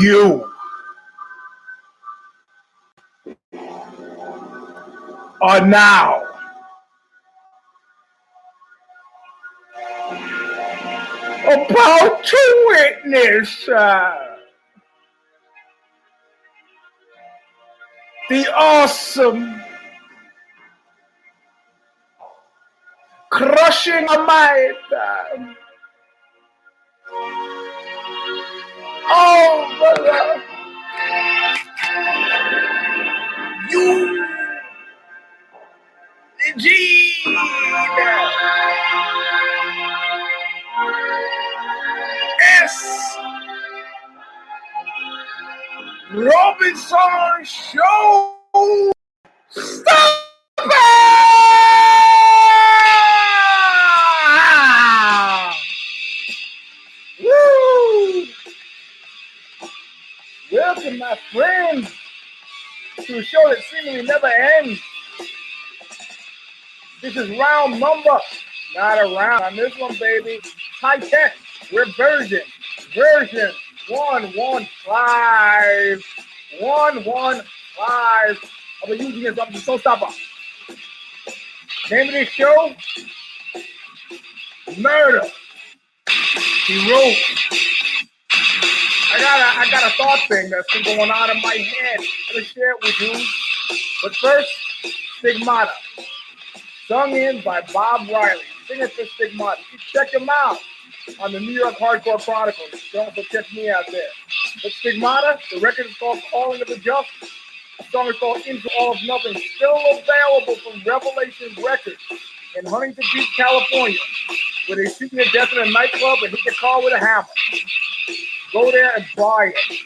You are now about to witness uh, the awesome, crushing might. Uh, oh, brother. You, Gene. S. Robinson Show. Stop friends, to a show that seemingly never ends. This is round number, not a round. On this one, baby, high tech. We're version, one one five, one one five of the Eugene up to Show Stomper. Name of this show: Murder. He wrote. I got a I got a thought thing that's been going on in my head. I'm gonna share it with you. But first, Stigmata, sung in by Bob Riley. Sing it for Stigmata. You check him out on the New York Hardcore Chronicles. Don't check me out there. But Stigmata, the record is called Calling of the Just. The song is called Into All of Nothing. Still available from Revelations Records in Huntington Beach, California, where they shoot you to death in a nightclub and hit your car with a hammer. Go there and buy it.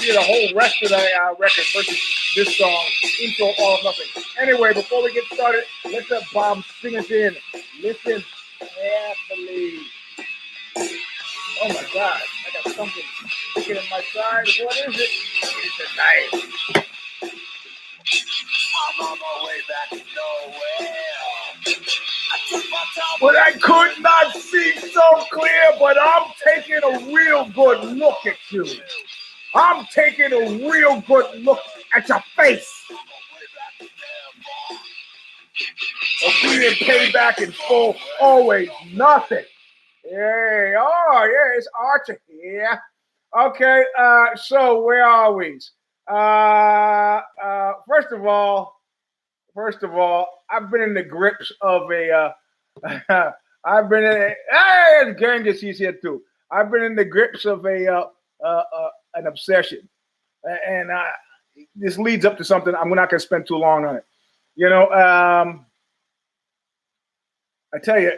See the whole rest of the uh, record versus this song, intro, All of Nothing. Anyway, before we get started, let's let Bob sing us in. Listen carefully. Oh my God, I got something sticking in my side. What is it? It's a knife. I'm on my way back to nowhere. But I could not see so clear, but I'm taking a real good look at you. I'm taking a real good look at your face. A free payback in full, always nothing. Hey, oh yeah, it's Archer here. Okay, uh, so where are we? Uh, uh, first of all, first of all, I've been in the grips of a. Uh, I've been in. A, hey, Genghis, he's here too. I've been in the grips of a uh, uh, uh, an obsession, and uh, this leads up to something. I'm not going to spend too long on it. You know, um, I tell you,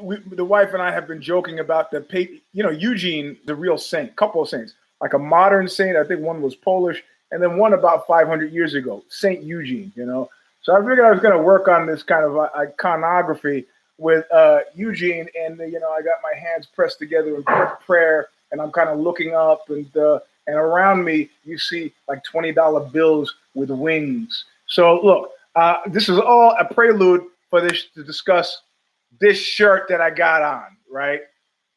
we, the wife and I have been joking about the, you know, Eugene, the real saint, couple of saints, like a modern saint. I think one was Polish, and then one about 500 years ago, Saint Eugene. You know, so I figured I was going to work on this kind of uh, iconography with uh, Eugene, and you know, I got my hands pressed together in prayer, and I'm kind of looking up, and uh, and around me you see like twenty dollar bills with wings. So look, uh, this is all a prelude for this to discuss this shirt that I got on, right?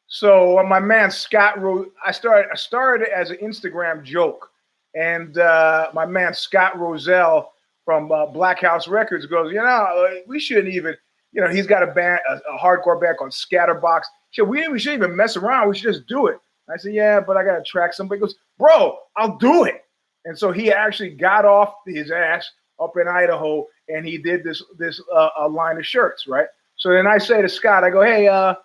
So uh, my man Scott wrote. I started. I started as an Instagram joke, and uh, my man Scott Roselle from uh, Black House Records goes, you know, we shouldn't even. You know, he's got a band, a, a hardcore band called Scatterbox. We, we shouldn't even mess around. We should just do it. I said, yeah, but I got to track somebody. He goes, bro, I'll do it. And so he actually got off his ass up in Idaho and he did this this uh, a line of shirts, right? So then I say to Scott, I go, hey, uh,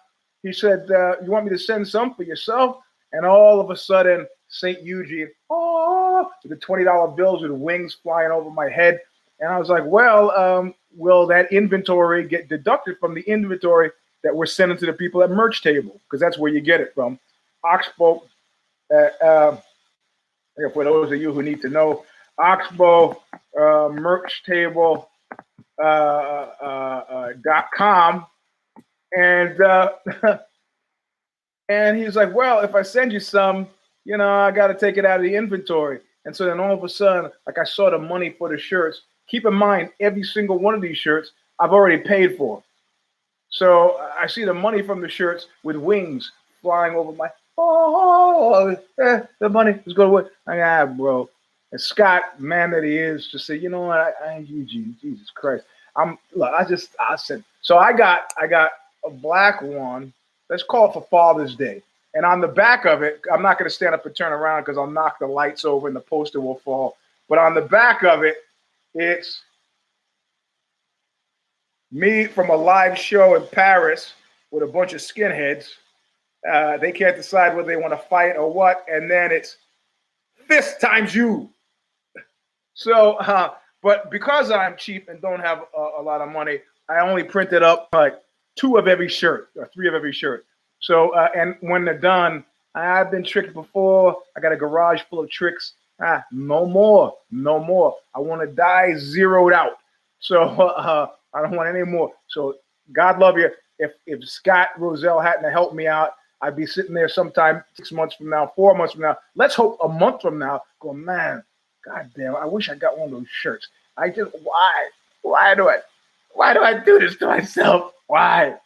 he said, uh, you want me to send some for yourself? And all of a sudden, St. Eugene, oh, the $20 bills with wings flying over my head. And I was like, well, um, will that inventory get deducted from the inventory that we're sending to the people at merch table? Because that's where you get it from. Oxbow, uh, uh, for those of you who need to know, Oxbow uh, merch table uh, uh, uh, dot com, and and he's like, well, if I send you some, you know, I got to take it out of the inventory. And so then all of a sudden, like I saw the money for the shirts. Keep in mind, every single one of these shirts I've already paid for. So I see the money from the shirts with wings flying over my oh, eh, the money is going got, ah, bro. And Scott, man that he is, just said, you know what, I, I Eugene, Jesus Christ. I'm look, I just I said so I got I got a black one. Let's call it for Father's Day. And on the back of it, I'm not going to stand up and turn around because I'll knock the lights over and the poster will fall. But on the back of it, it's me from a live show in Paris with a bunch of skinheads. Uh, they can't decide whether they want to fight or what. And then it's fist times you. So, uh, but because I'm cheap and don't have a, a lot of money, I only printed up like two of every shirt or three of every shirt. So, uh, and when they're done, I've been tricked before. I got a garage full of tricks. Ah, no more, no more. I want to die zeroed out. So uh, I don't want any more. So God love you. If if Scott Roselle hadn't helped me out, I'd be sitting there sometime six months from now, four months from now. Let's hope a month from now. Go, man. God damn! I wish I got one of those shirts. I just why why do I why do I do this to myself? Why?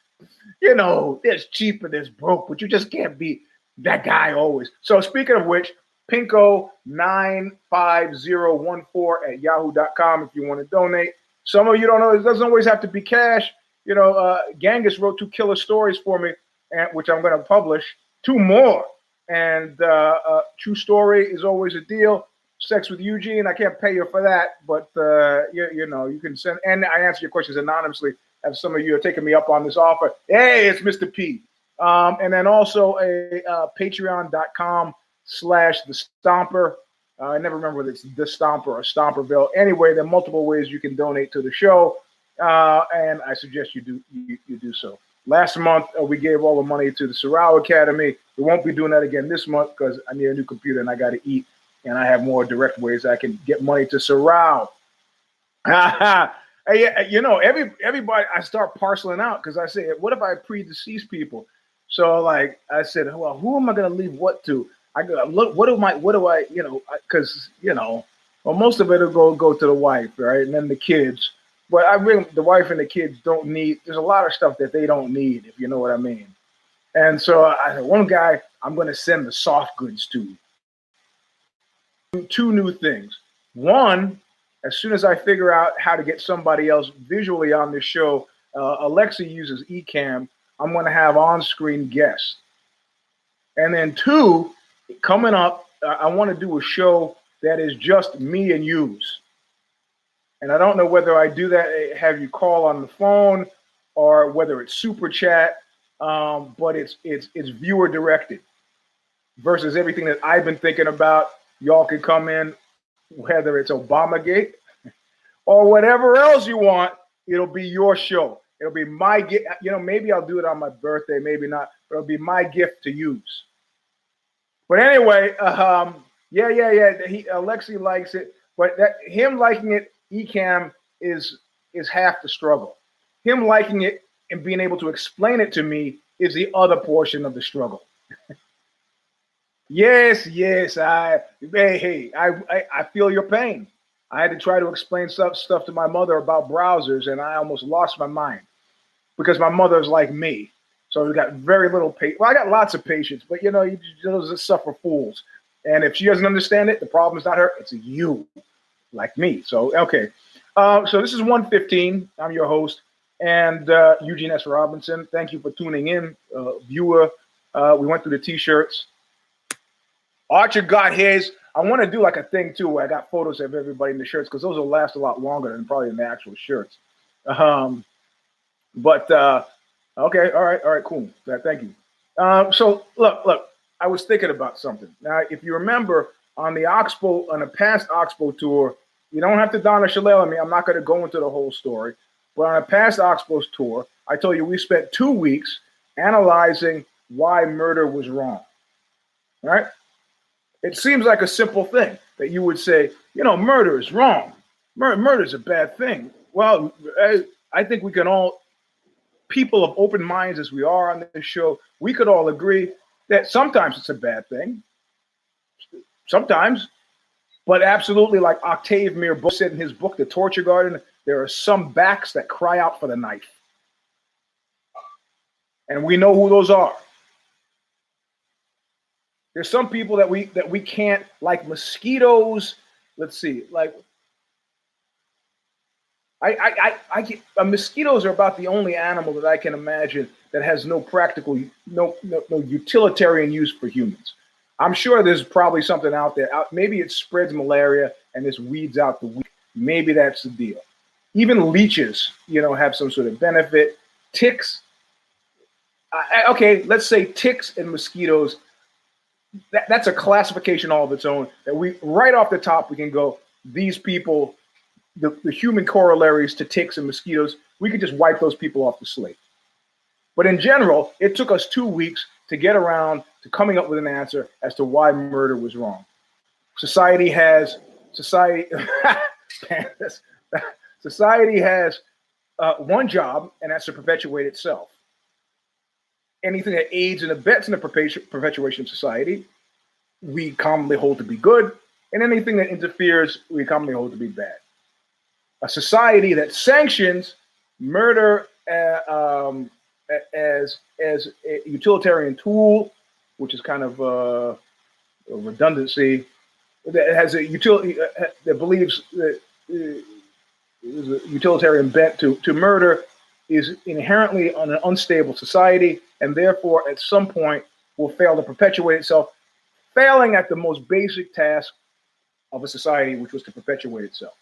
You know, there's cheap and there's broke, but you just can't be that guy always. So speaking of which, Pinko95014 at yahoo.com if you want to donate. Some of you don't know, it doesn't always have to be cash. You know, uh, Genghis wrote two killer stories for me, and, which I'm going to publish, two more. And uh, uh, True Story is always a deal. Sex with Eugene, I can't pay you for that, but uh, you, you know, you can send, and I answer your questions anonymously. As some of you are taking me up on this offer. Hey, it's Mr. P. Um, and then also a uh, patreon.com slash the stomper. Uh, I never remember whether it's the stomper or stomperville. Anyway, there are multiple ways you can donate to the show. Uh, and I suggest you do you, you do so. Last month uh, we gave all the money to the Sorrow Academy. We won't be doing that again this month because I need a new computer and I got to eat, and I have more direct ways I can get money to Sorrow. you know, every everybody I start parceling out because I say, what if I pre-deceased people? So like I said, well, who am I going to leave what to? I go look. What do my what do I you know? Because you know, well, most of it will go go to the wife, right, and then the kids. But I really the wife and the kids don't need. There's a lot of stuff that they don't need, if you know what I mean. And so I said, one guy I'm going to send the soft goods to. Two new things. One, as soon as I figure out how to get somebody else visually on this show, uh, Alexa uses Ecamm. I'm going to have on-screen guests. And then two, coming up, I want to do a show that is just me and yous. And I don't know whether I do that, eh, have you call on the phone or whether it's super chat, um, but it's it's it's viewer directed versus everything that I've been thinking about. Y'all can come in, whether it's Obamagate or whatever else you want. It'll be your show. It'll be my gift. You know, maybe I'll do it on my birthday, maybe not, but it'll be my gift to use. But anyway, um, yeah, yeah, yeah. He Alexi likes it, but that him liking it, Ecamm is is half the struggle. Him liking it and being able to explain it to me is the other portion of the struggle. yes, yes, I hey, hey, I, I, I feel your pain. I had to try to explain stuff stuff to my mother about browsers, and I almost lost my mind because my mother is like me. So we got very little patience. Well, I got lots of patience, but you know, you, just suffer fools. And if she doesn't understand it, the problem is not her; it's you, like me. So okay, uh, so this is 115. I'm your host and uh, Eugene S. Robinson. Thank you for tuning in, uh, viewer. Uh, we went through the t-shirts. Archer got his. I want to do like a thing too, where I got photos of everybody in the shirts because those will last a lot longer than probably in the actual shirts. Um, but uh, Okay, all right, all right, cool. Thank you. Um, so look, look, I was thinking about something. Now, if you remember on the Oxbow, on the past Oxbow tour, you don't have to don a shillelagh on me. I'm not going to go into the whole story. But on a past Oxbow tour, I told you we spent two weeks analyzing why murder was wrong. Right? It seems like a simple thing that you would say, you know, murder is wrong. Mur- murder is a bad thing. Well, I, I think we can all people of open minds as we are on this show, we could all agree that sometimes it's a bad thing. Sometimes. But absolutely, like Octave Mirbeau said in his book, The Torture Garden, there are some backs that cry out for the knife. And we know who those are. There's some people that we that we can't like mosquitoes. Let's see, like I I I, I get, uh, mosquitoes are about the only animal that I can imagine that has no practical no no, no utilitarian use for humans. I'm sure there's probably something out there. Maybe it spreads malaria and this weeds out the weed. Maybe that's the deal. Even leeches, you know, have some sort of benefit. Ticks, uh, okay, let's say ticks and mosquitoes. That, that's a classification all of its own. That we right off the top we can go. These people, the, the human corollaries to ticks and mosquitoes, we could just wipe those people off the slate. But in general, it took us two weeks to get around to coming up with an answer as to why murder was wrong. Society has society society has uh, one job, and that's to perpetuate itself. Anything that aids and abets in the perpetuation of society, we commonly hold to be good, and anything that interferes, we commonly hold to be bad. A society that sanctions murder uh, um, as as a utilitarian tool, which is kind of uh, a redundancy, that has a utility uh, that believes that uh, a utilitarian bent to, to murder is inherently on an unstable society and therefore at some point will fail to perpetuate itself, failing at the most basic task of a society, which was to perpetuate itself.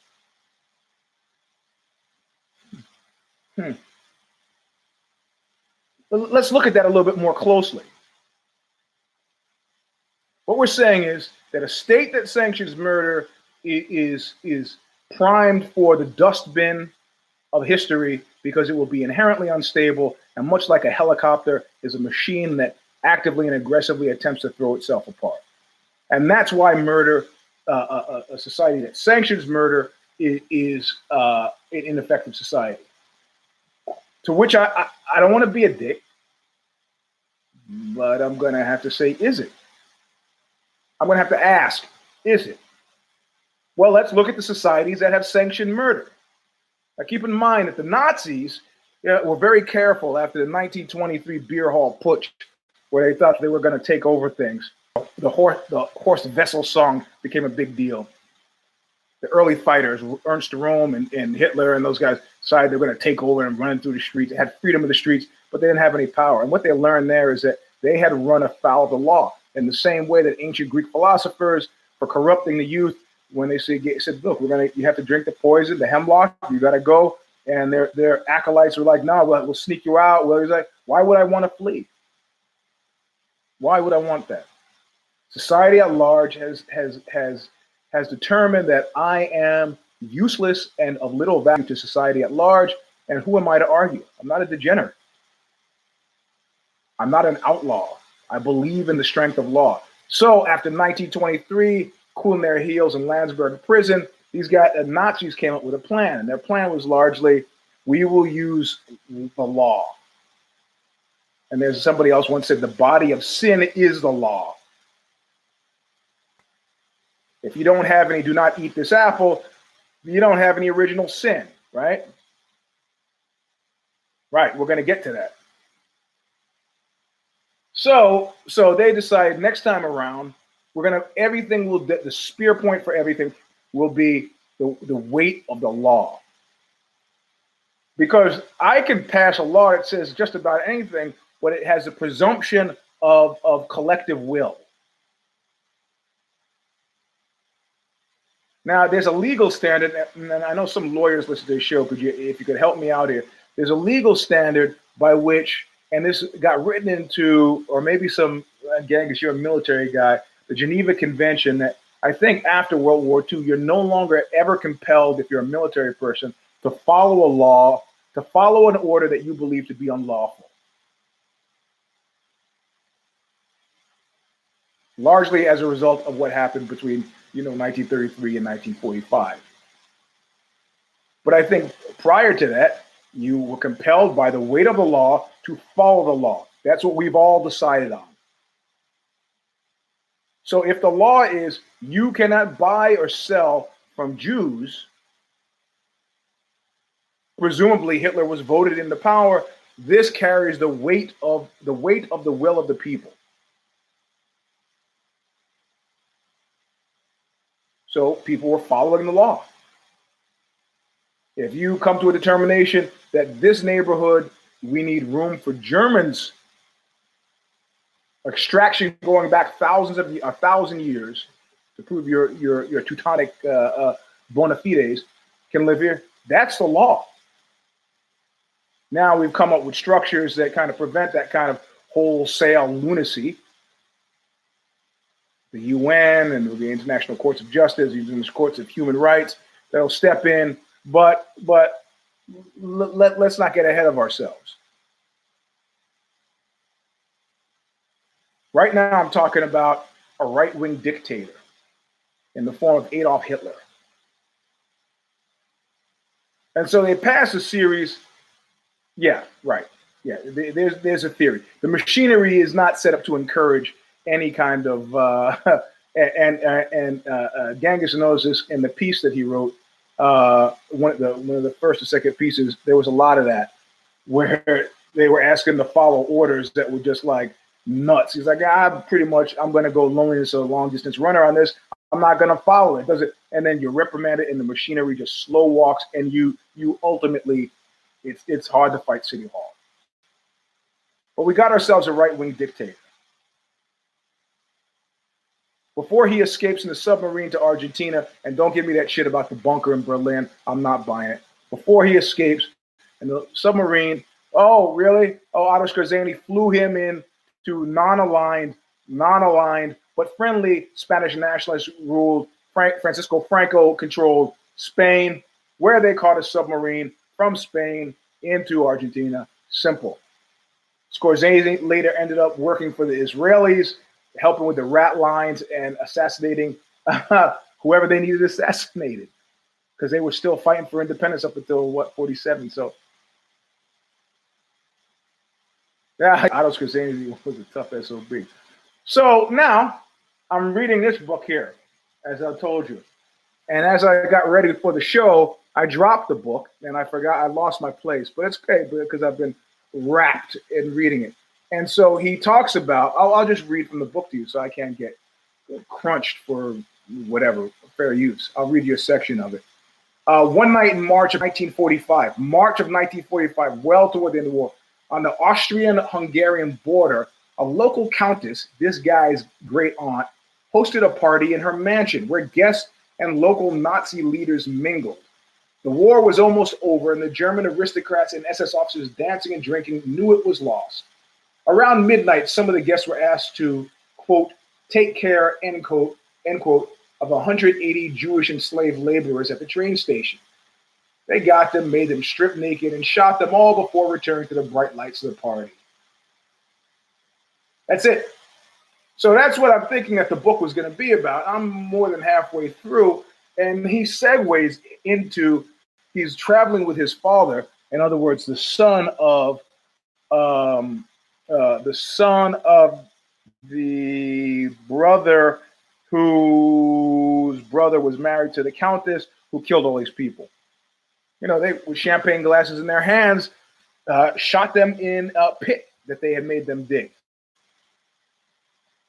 Hmm. Let's look at that a little bit more closely. What we're saying is that a state that sanctions murder is, is primed for the dustbin of history because it will be inherently unstable and much like a helicopter is a machine that actively and aggressively attempts to throw itself apart and that's why murder uh, a, uh, uh, a, society that sanctions murder is, is uh, an ineffective society to which I, I, I don't want to be a dick but i'm going to have to say is it i'm going to have to ask is it well, let's look at the societies that have sanctioned murder. Now, keep in mind that the Nazis you know, were very careful after the 1923 beer hall putsch, where they thought they were going to take over things. The horse, the Horst Wessel song became a big deal. The early fighters, Ernst Röhm and, and Hitler and those guys, decided they were going to take over and run through the streets. They had freedom of the streets, but they didn't have any power. And what they learned there is that they had to run afoul of the law in the same way that ancient Greek philosophers, for corrupting the youth, when they say, said, look, we're gonna, you have to drink the poison, the hemlock, you got to go. And their their acolytes were like, no, nah, we'll, we'll sneak you out. Well, he's like, why would I want to flee? Why would I want that? Society at large has has has has determined that I am useless and of little value to society at large. And who am I to argue? I'm not a degenerate. I'm not an outlaw. I believe in the strength of law. So after 1923, cooling their heels in Landsberg prison, these guys, the Nazis came up with a plan, and their plan was largely, we will use the law. And there's somebody else once said, the body of sin is the law. If you don't have any, do not eat this apple, you don't have any original sin, right? Right, we're going to get to that. So, so they decide next time around, we're gonna everything will the spear point for everything will be the, the weight of the law. Because I can pass a law that says just about anything, but it has a presumption of, of collective will. Now, there's a legal standard, and I know some lawyers listen to this show. Could you, if you could help me out here? There's a legal standard by which, and this got written into, or maybe some uh, again, because you're a military guy, the Geneva Convention that I think after World War II, you're no longer ever compelled, if you're a military person, to follow a law, to follow an order that you believe to be unlawful. Largely as a result of what happened between, you know, 1933 and 1945. But I think prior to that, you were compelled by the weight of the law to follow the law. That's what we've all decided on. So if the law is you cannot buy or sell from Jews, presumably Hitler was voted into power, this carries the weight of the weight of the will of the people. So people were following the law. If you come to a determination that this neighborhood, we need room for Germans, extraction going back thousands of a thousand years to prove your your your Teutonic uh, uh, bona fides can live here. That's the law. Now we've come up with structures that kind of prevent that kind of wholesale lunacy. The UN and the international courts of justice, even the courts of human rights that'll step in. But but let, let's not get ahead of ourselves. Right now, I'm talking about a right wing dictator in the form of Adolf Hitler. And so they passed a series. Yeah, right. Yeah, there's there's a theory. The machinery is not set up to encourage any kind of uh, and and uh, uh, Genghis knows this in the piece that he wrote. Uh, one of the one of the first and second pieces, there was a lot of that where they were asking to follow orders that were just like nuts. He's like, I'm pretty much I'm going to go loneliness or long distance runner on this. I'm not going to follow it. Does it? And then you reprimand it, and the machinery just slow walks, and you you ultimately, it's it's hard to fight City Hall. But we got ourselves a right wing dictator. Before he escapes in the submarine to Argentina, and don't give me that shit about the bunker in Berlin, I'm not buying it. Before he escapes in the submarine, oh, really? Oh, Otto Skorzeny flew him in to non aligned, non aligned, but friendly Spanish nationalist ruled Frank, Francisco Franco controlled Spain, where they caught a submarine from Spain into Argentina. Simple. Skorzeny later ended up working for the Israelis, helping with the rat lines and assassinating uh, whoever they needed assassinated because they were still fighting for independence up until what 47. So yeah, Otto Skorzeny was a tough SOB. So now I'm reading this book here, as I told you. And as I got ready for the show, I dropped the book and I forgot I lost my place, but it's okay because I've been wrapped in reading it. And so he talks about, I'll, I'll just read from the book to you so I can't get crunched for whatever, fair use. I'll read you a section of it. Uh, one night in March of 1945, March of 1945, well toward the end of the war, on the Austrian Hungarian border, a local countess, this guy's great aunt, hosted a party in her mansion where guests and local Nazi leaders mingled. The war was almost over, and the German aristocrats and SS officers dancing and drinking knew it was lost. Around midnight, some of the guests were asked to, quote, take care, end quote, end quote, of 180 Jewish enslaved laborers at the train station. They got them, made them strip naked, and shot them all before returning to the bright lights of the party. That's it. So that's what I'm thinking that the book was going to be about. I'm more than halfway through, and he segues into he's traveling with his father. In other words, the son of um, uh, the son of the brother whose brother was married to the countess who killed all these people. You know, they with champagne glasses in their hands, uh, shot them in a pit that they had made them dig.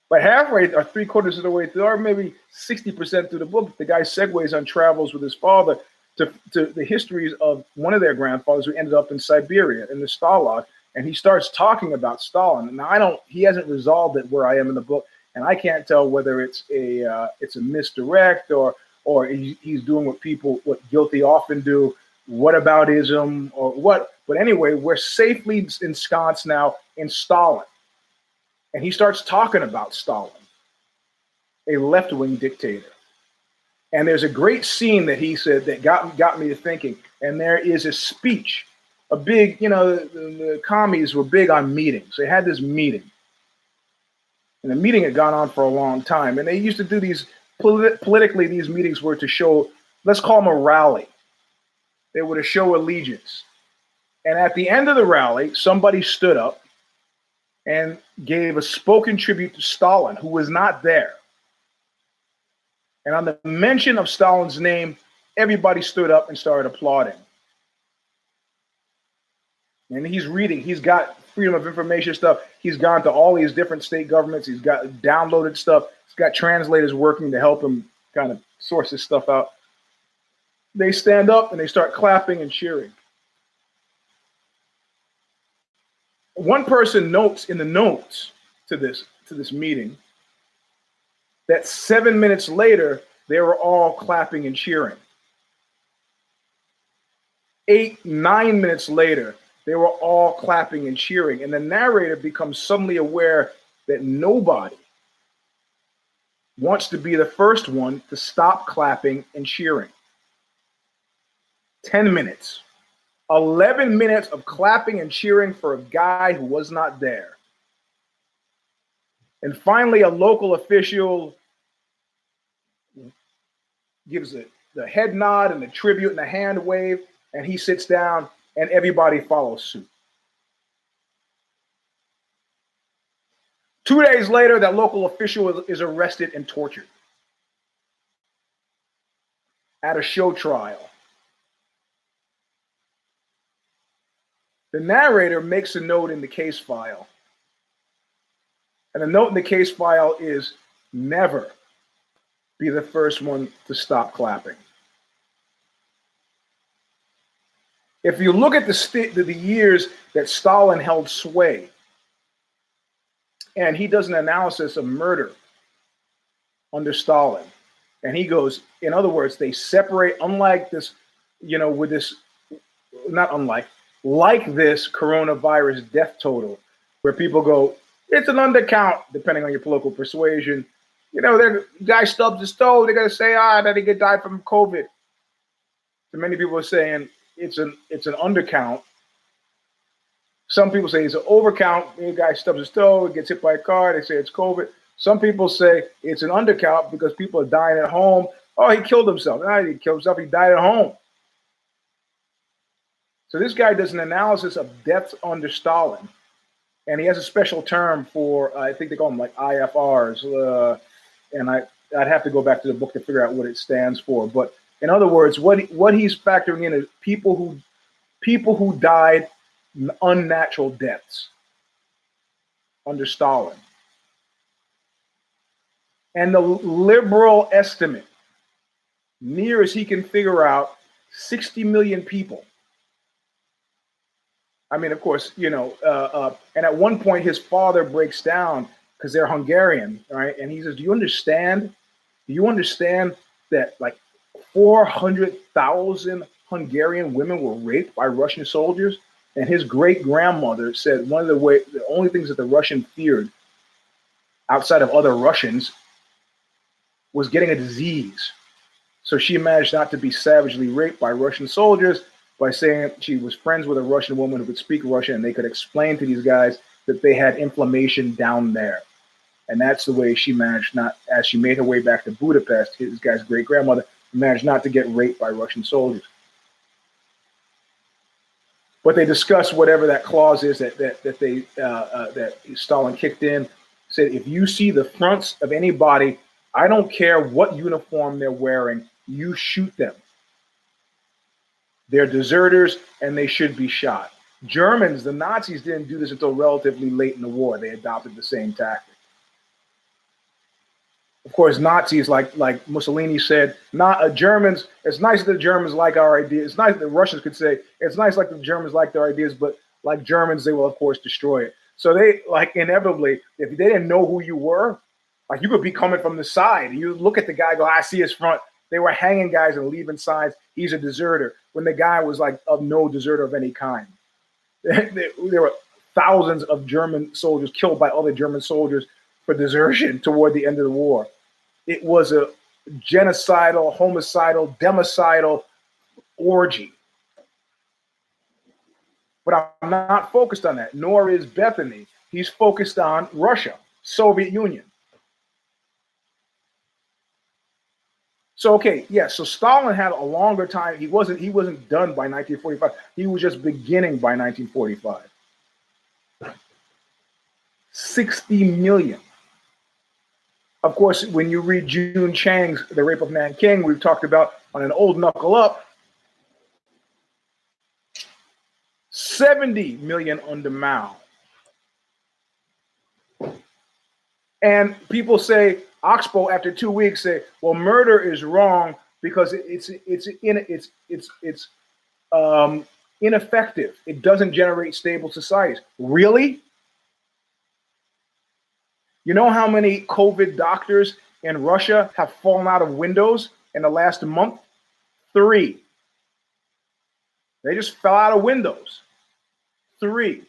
But halfway or three quarters of the way through, or maybe 60% through the book, the guy segues on travels with his father to, to the histories of one of their grandfathers who ended up in Siberia in the Stalag. And he starts talking about Stalin. Now I don't, he hasn't resolved it where I am in the book, and I can't tell whether it's a uh, it's a misdirect or or he's doing what people what guilty often do, what about ism or what. But anyway, we're safely ensconced now in Stalin and he starts talking about Stalin, a left wing dictator. And there's a great scene that he said that got, got me to thinking. And there is a speech, a big, you know, the, the commies were big on meetings. They had this meeting. And the meeting had gone on for a long time. And they used to do these polit- politically, these meetings were to show, let's call them a rally. They were to show allegiance. And at the end of the rally, somebody stood up and gave a spoken tribute to Stalin, who was not there. And on the mention of Stalin's name, everybody stood up and started applauding. And he's reading, he's got freedom of information stuff. He's gone to all these different state governments, he's got downloaded stuff, he's got translators working to help him kind of source this stuff out. They stand up and they start clapping and cheering. One person notes in the notes to this to this meeting that seven minutes later they were all clapping and cheering. Eight, nine minutes later, they were all clapping and cheering. And the narrator becomes suddenly aware that nobody wants to be the first one to stop clapping and cheering. 10 minutes. 11 minutes of clapping and cheering for a guy who was not there. And finally, a local official gives it the head nod and the tribute and the hand wave, and he sits down, and everybody follows suit. Two days later, that local official is arrested and tortured at a show trial. The narrator makes a note in the case file. And the note in the case file is never be the first one to stop clapping. If you look at the, st- the years that Stalin held sway, and he does an analysis of murder under Stalin. And he goes, in other words, they separate, unlike this, you know, with this, not unlike, like this coronavirus death total, where people go, it's an undercount, depending on your political persuasion. You know, the guy stubs his toe, they're going to say, ah, that he could die from COVID. So many people are saying it's an it's an undercount some people say it's an overcount. The guy stubs his toe, gets hit by a car. They say it's COVID. Some people say it's an undercount because people are dying at home. Oh, he killed himself. No, he killed himself. He died at home. So this guy does an analysis of deaths under Stalin, and he has a special term for uh, I think they call them like IFRs, uh, and I I'd have to go back to the book to figure out what it stands for. But in other words, what what he's factoring in is people who people who died unnatural deaths under Stalin. And the liberal estimate, near as he can figure out, 60 million people. I mean, of course, you know, uh, uh, and at one point his father breaks down because they're Hungarian, right? And he says, Do you understand? Do you understand that like 400,000 Hungarian women were raped by Russian soldiers? And his great grandmother said one of the way the only things that the Russian feared outside of other Russians was getting a disease. So she managed not to be savagely raped by Russian soldiers by saying she was friends with a Russian woman who could speak Russian and they could explain to these guys that they had inflammation down there. And that's the way she managed not, as she made her way back to Budapest, his guy's great grandmother managed not to get raped by Russian soldiers but they discuss whatever that clause is that that that they uh, uh, that Stalin kicked in. Said if you see the fronts of anybody, I don't care what uniform they're wearing, you shoot them. They're deserters and they should be shot. Germans, the Nazis didn't do this until relatively late in the war. They adopted the same tactic of course, Nazis like like Mussolini said, not uh, Germans. It's nice that the Germans like our ideas. It's nice that the Russians could say it's nice like the Germans like their ideas, but like Germans, they will of course destroy it. So they like inevitably, if they didn't know who you were, like you could be coming from the side. You look at the guy, go, I see his front. They were hanging guys and leaving signs. He's a deserter. When the guy was like of no deserter of any kind. there were thousands of German soldiers killed by other German soldiers for desertion toward the end of the war. It was a genocidal, homicidal, democidal orgy. But I'm not focused on that, nor is Batthyany. He's focused on Russia, Soviet Union. So okay, yeah. So Stalin had a longer time. He wasn't. He wasn't done by 1945. He was just beginning by 1945. 60 million. Of course, when you read Jung Chang's The Rape of Nanking, we've talked about on an old knuckle up, 70 million under Mao. And people say, Oxbow after two weeks say, "Well, murder is wrong because it's it's in it's it's it's um, ineffective. It doesn't generate stable societies." Really? You know how many COVID doctors in Russia have fallen out of windows in the last month? Three. They just fell out of windows. Three.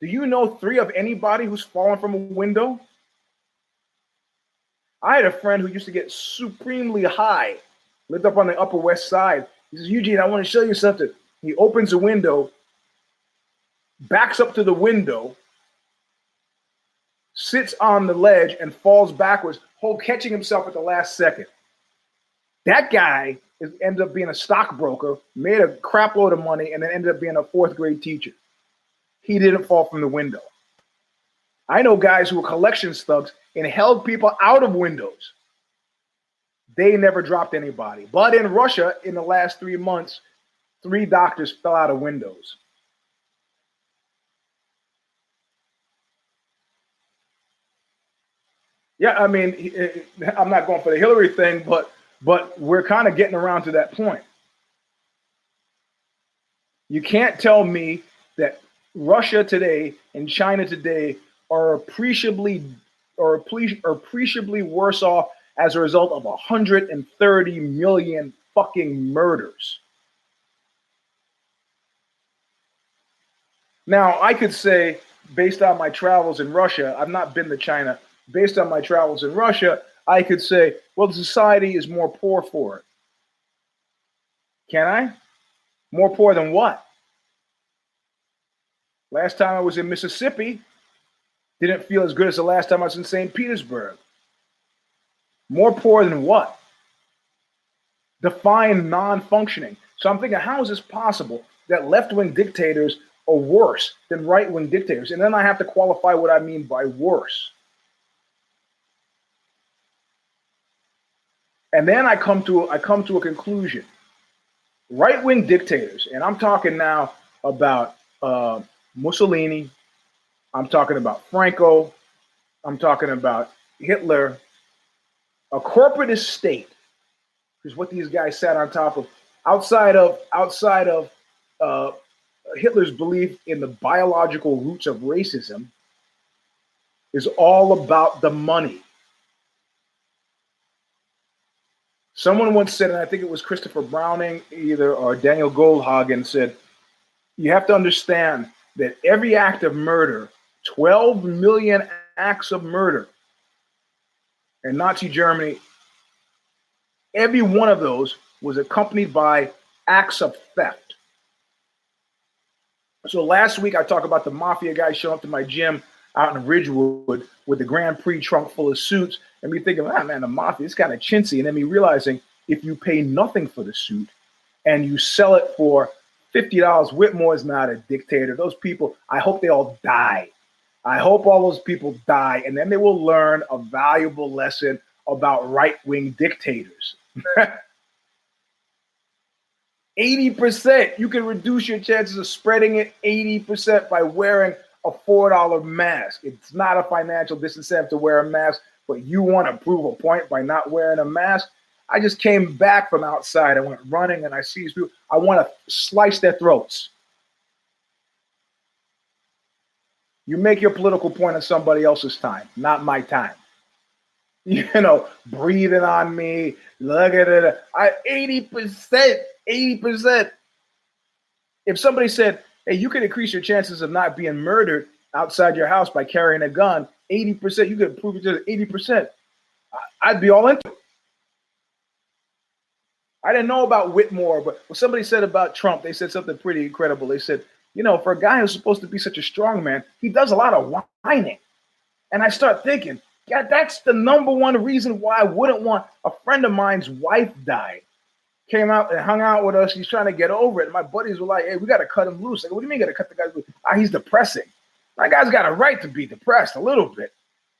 Do you know three of anybody who's fallen from a window? I had a friend who used to get supremely high, lived up on the Upper West Side. He says, Eugene, I want to show you something. He opens a window, backs up to the window, sits on the ledge, and falls backwards, whole catching himself at the last second. That guy is, ended up being a stockbroker, made a crap load of money, and then ended up being a fourth grade teacher. He didn't fall from the window. I know guys who were collection thugs and held people out of windows. They never dropped anybody. But in Russia, in the last three months, three doctors fell out of windows. Yeah, I mean, I'm not going for the Hillary thing, but but we're kind of getting around to that point. You can't tell me that Russia today and China today are appreciably or appreciably worse off as a result of 130 million fucking murders. Now, I could say, based on my travels in Russia, I've not been to China. Based on my travels in Russia, I could say, well, the society is more poor for it. Can I? More poor than what? Last time I was in Mississippi, didn't feel as good as the last time I was in St. Petersburg. More poor than what? Define non functioning. So I'm thinking, how is this possible that left wing dictators are worse than right wing dictators? And then I have to qualify what I mean by worse. And then I come to I come to a conclusion. Right wing dictators, and I'm talking now about uh, Mussolini, I'm talking about Franco. I'm talking about Hitler. A corporatist state is what these guys sat on top of. Outside of outside of uh, Hitler's belief in the biological roots of racism, is all about the money. Someone once said, and I think it was Christopher Browning, either or Daniel Goldhagen said, you have to understand that every act of murder 12 million acts of murder in Nazi Germany, every one of those was accompanied by acts of theft. So last week I talked about the mafia guy showing up to my gym out in Ridgewood with the Grand Prix trunk full of suits, and me thinking, ah man, the mafia is kind of chintzy, and then me realizing if you pay nothing for the suit and you sell it for fifty dollars, Whitmer is not a dictator. Those people, I hope they all die. I hope all those people die, and then they will learn a valuable lesson about right wing dictators. 80%, you can reduce your chances of spreading it 80% by wearing a $4 mask. It's not a financial disincentive to wear a mask, but you want to prove a point by not wearing a mask. I just came back from outside. I went running and I see these people. I want to slice their throats. You make your political point on somebody else's time, not my time. You know, breathing on me, look at it. I 80%, 80%. If somebody said, hey, you can increase your chances of not being murdered outside your house by carrying a gun, 80%, you could prove it to 80%. I'd be all into it. I didn't know about Whitmer, but what somebody said about Trump, they said something pretty incredible. They said, you know, for a guy who's supposed to be such a strong man, he does a lot of whining. And I start thinking, yeah, that's the number one reason why I wouldn't want a friend of mine's wife died. Came out and hung out with us. He's trying to get over it. My buddies were like, hey, we got to cut him loose. Like, what do you mean, got to cut the guy loose? Ah, he's depressing. That guy's got a right to be depressed a little bit.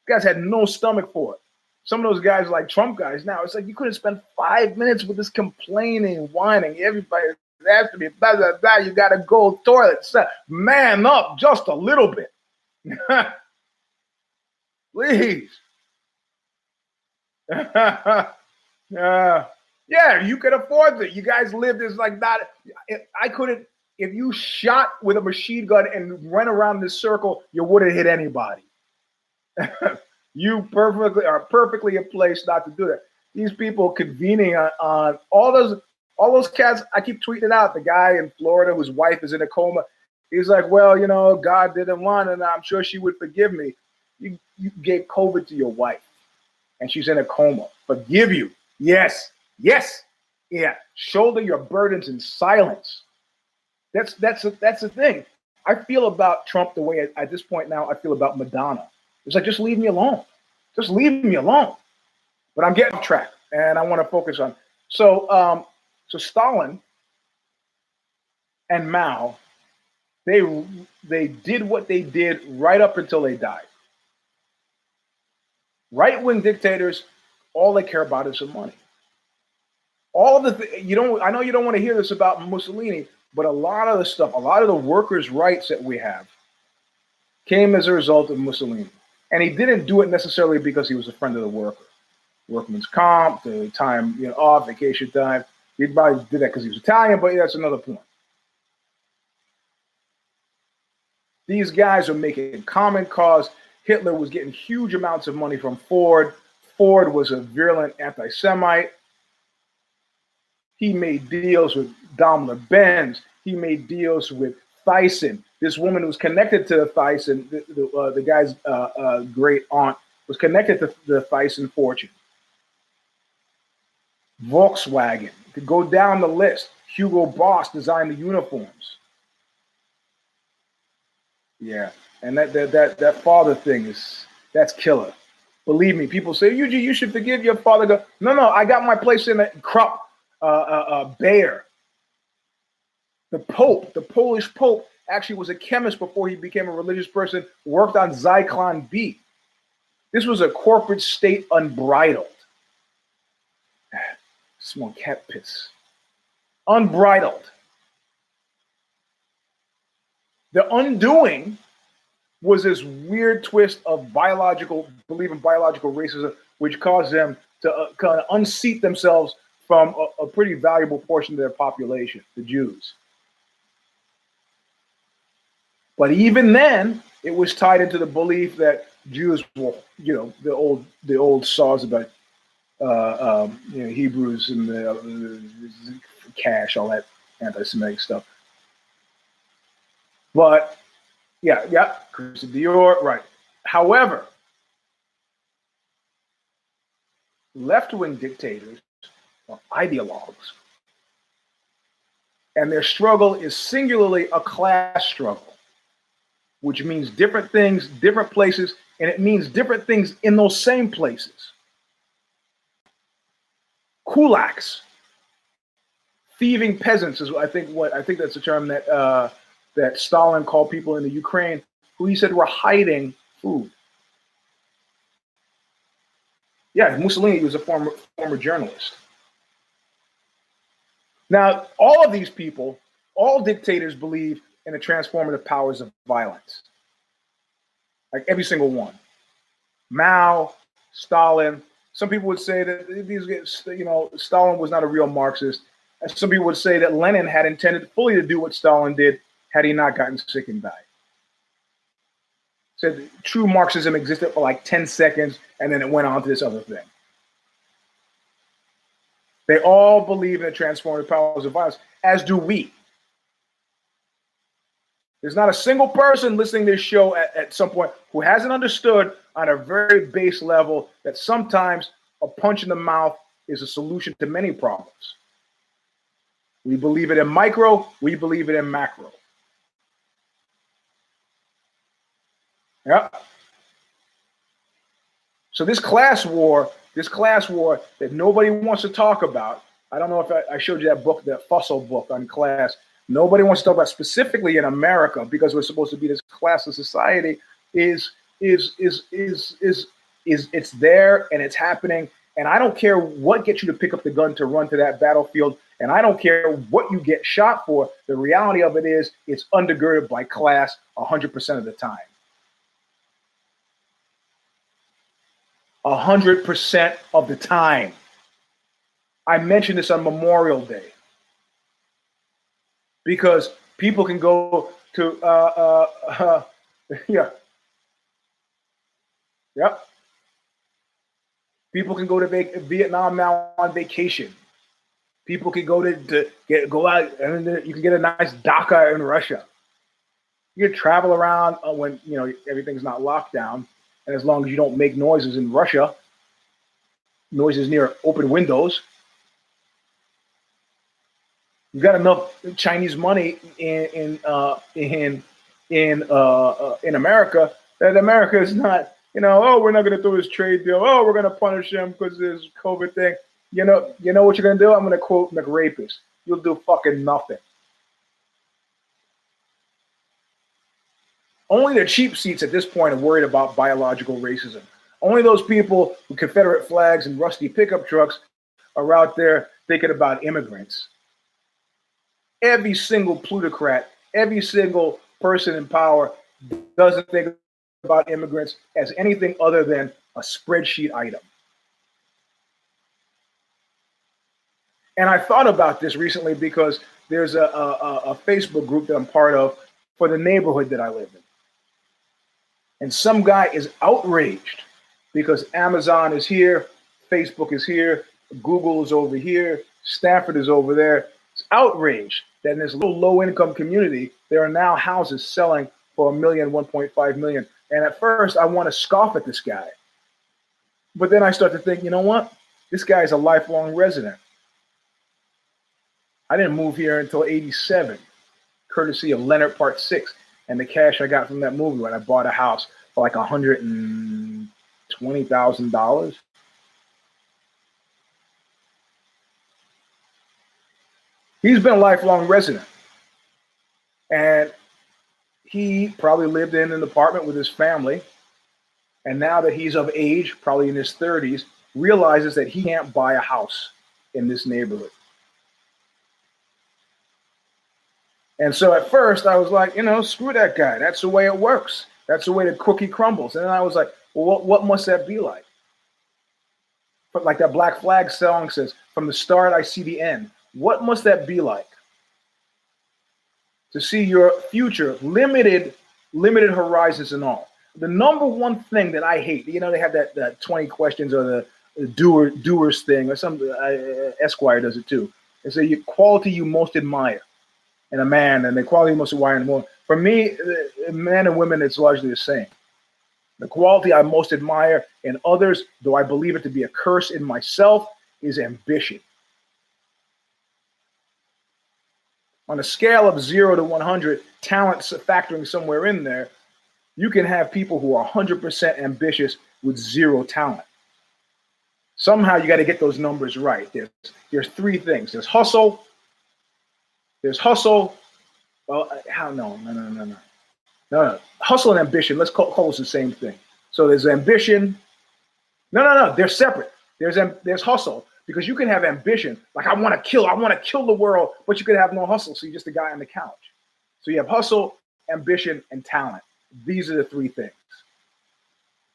This guy's had no stomach for it. Some of those guys, like Trump guys, now it's like you couldn't spend five minutes with this complaining, whining. Everybody after me, blah, blah, blah, you got to go toilet. Man up just a little bit. Please. uh, yeah, you could afford it. You guys lived as like not. I couldn't. If you shot with a machine gun and went around this circle, you wouldn't hit anybody. you perfectly are perfectly in place not to do that. These people convening on, on all those all those cats. I keep tweeting out the guy in Florida whose wife is in a coma. He's like, well, you know, God didn't want, and I'm sure she would forgive me. You, you gave COVID to your wife, and she's in a coma. Forgive you. Yes. Yes. Yeah. Shoulder your burdens in silence. That's that's a, that's the thing. I feel about Trump the way at this point now I feel about Madonna. It's like just leave me alone. Just leave me alone. But I'm getting track, and I want to focus on. So, um, so Stalin and Mao they they did what they did right up until they died. Right wing dictators, all they care about is the money. All the th- you don't. I know you don't want to hear this about Mussolini, but a lot of the stuff, a lot of the workers' rights that we have, came as a result of Mussolini, and he didn't do it necessarily because he was a friend of the worker. Workman's comp, the time you know off, vacation time. He probably did that because he was Italian, but that's another point. These guys are making common cause. Hitler was getting huge amounts of money from Ford. Ford was a virulent anti Semite. He made deals with Daimler Benz. He made deals with Thyssen. This woman was connected to Thyssen, the, the, uh, the guy's uh, uh, great aunt, was connected to the Thyssen fortune. Volkswagen, could go down the list. Hugo Boss designed the uniforms. Yeah, and that that that that father thing is that's killer. Believe me, people say you you should forgive your father. Go, no, no, I got my place in the crop uh, uh, uh, Bayer. The Pope, the Polish Pope, actually was a chemist before he became a religious person. Worked on Zyklon B. This was a corporate state unbridled. Small cat piss. Unbridled. The undoing was this weird twist of biological, believe in biological racism, which caused them to uh, kind of unseat themselves from a, a pretty valuable portion of their population, the Jews. But even then, it was tied into the belief that Jews were, you know, the old the old saws about uh, um, you know Hebrews and the, uh, cash, all that anti-Semitic stuff. But yeah, yeah, Christian Dior, right. However, left wing dictators are ideologues. And their struggle is singularly a class struggle, which means different things, different places, and it means different things in those same places. Kulaks, thieving peasants is I think what I think that's the term that uh, that Stalin called people in the Ukraine who he said were hiding food. Yeah, Mussolini was a former former journalist. Now, all of these people, all dictators believe in the transformative powers of violence. Like every single one. Mao, Stalin. Some people would say that these, you know, Stalin was not a real Marxist. And some people would say that Lenin had intended fully to do what Stalin did, had he not gotten sick and died. Said true Marxism existed for like 10 seconds and then it went on to this other thing. They all believe in the transformative powers of violence, as do we. There's not a single person listening to this show at, at some point who hasn't understood on a very base level that sometimes a punch in the mouth is a solution to many problems. We believe it in micro, we believe it in macro. Yeah. So this class war, this class war that nobody wants to talk about. I don't know if I, I showed you that book, that Fussell book on class. Nobody wants to talk about specifically in America because we're supposed to be this class of society. Is is is is is is it's there and it's happening. And I don't care what gets you to pick up the gun to run to that battlefield. And I don't care what you get shot for. The reality of it is it's undergirded by class 100% of the time. 100% of the time. I mentioned this on Memorial Day because people can go to, uh, uh, uh, yeah. Yep. People can go to Vietnam now on vacation. People can go to, to get go out and you can get a nice dacha in Russia. You can travel around uh, when you know everything's not locked down, as long as you don't make noises in Russia, noises near open windows. You've got enough Chinese money in in uh, in in uh, uh, in America that America is not, you know, oh, we're not going to do this trade deal. Oh, we're going to punish them because this COVID thing. You know, you know what you're going to do? I'm going to quote McRapist. You'll do fucking nothing. Only the cheap seats at this point are worried about biological racism. Only those people with Confederate flags and rusty pickup trucks are out there thinking about immigrants. Every single plutocrat, every single person in power doesn't think about immigrants as anything other than a spreadsheet item. And I thought about this recently because there's a, a, a, Facebook group that I'm part of for the neighborhood that I live in. And some guy is outraged because Amazon is here, Facebook is here, Google is over here, Stanford is over there. It's outraged that in this little low income community, there are now houses selling for a million, 1.5 million. And at first, I want to scoff at this guy. But then I start to think, you know what? This guy is a lifelong resident. I didn't move here until 87, courtesy of Leonard Part 6 and the cash I got from that movie when I bought a house for like $120,000. He's been a lifelong resident. And he probably lived in an apartment with his family. And now that he's of age, probably in his 30s, realizes that he can't buy a house in this neighborhood. And so at first I was like, you know, screw that guy. That's the way it works. That's the way the cookie crumbles. And then I was like, well, what, what must that be like? But like that Black Flag song says, from the start I see the end. What must that be like? To see your future limited, limited horizons and all. The number one thing that I hate, you know, they have that, that 20 questions or the, the doer doers thing or some uh, Esquire does it too. It's a quality you most admire and a man, and the quality most admire in a woman. For me, uh, men and women, it's largely the same. The quality I most admire in others, though I believe it to be a curse in myself, is ambition. On a scale of zero to 100, talents factoring somewhere in there, you can have people who are 100% ambitious with zero talent. Somehow you got to get those numbers right. There's, there's three things there's hustle, there's hustle. Well, how no, no, no, no, no, no. Hustle and ambition. Let's call, call this the same thing. So there's ambition. No, no, no. They're separate. There's there's hustle because you can have ambition, like I want to kill, I want to kill the world, but you could have no hustle, so you're just a guy on the couch. So you have hustle, ambition, and talent. These are the three things.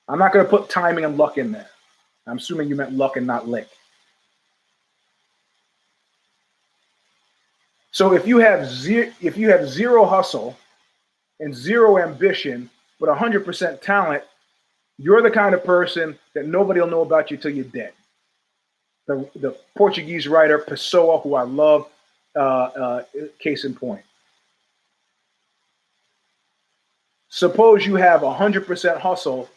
I'm not going to put timing and luck in there. I'm assuming you meant luck and not lick. So if you have zero, if you have zero hustle and zero ambition, but 100% talent, you're the kind of person that nobody will know about you till you're dead. The, the Portuguese writer Pessoa, who I love, uh, uh, case in point. Suppose you have 100% hustle,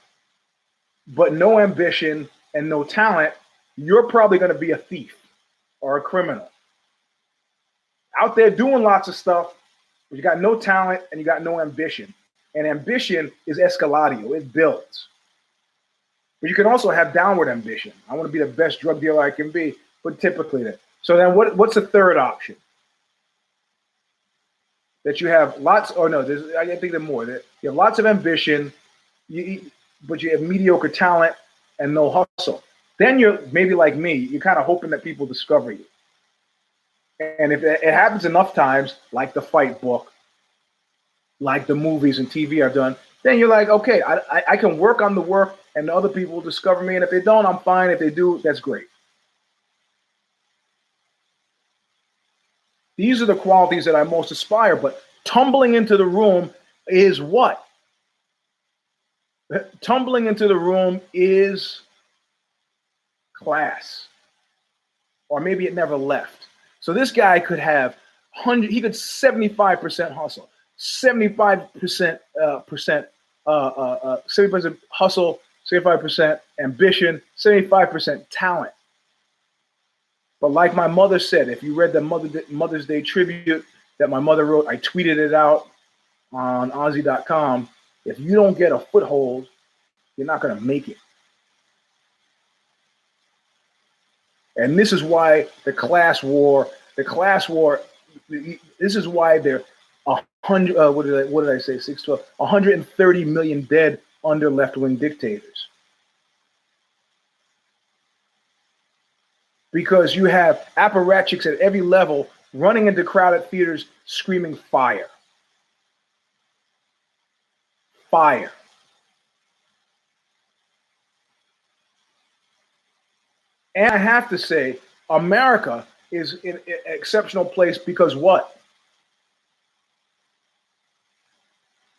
but no ambition and no talent, you're probably going to be a thief or a criminal out there doing lots of stuff, but you got no talent and you got no ambition. And ambition is escaladio, it builds. But you can also have downward ambition. I want to be the best drug dealer I can be, but typically that. So then what, what's the third option? That you have lots, or no, there's, I think there more. That you have lots of ambition, you, but you have mediocre talent and no hustle. Then you're maybe like me, you're kind of hoping that people discover you. And if it happens enough times, like the fight book, like the movies and TV are done, then you're like, okay, I, I, I can work on the work and other people will discover me. And if they don't, I'm fine. If they do, that's great. These are the qualities that I most aspire. But tumbling into the room is what? Tumbling into the room is class. Or maybe it never left. So this guy could have 100, he could 75% hustle, 75% uh, percent, uh, uh, uh, 70% hustle, 75% ambition, 75% talent. But like my mother said, if you read the Mother Mother's Day tribute that my mother wrote, I tweeted it out on OZY.com. If you don't get a foothold, you're not going to make it. And this is why the class war, the class war, this is why they're a hundred. Uh, what did I what did I say? Six twelve. 130 million dead under left wing dictators. Because you have apparatchiks at every level running into crowded theaters screaming fire. Fire. And I have to say, America is an exceptional place because what?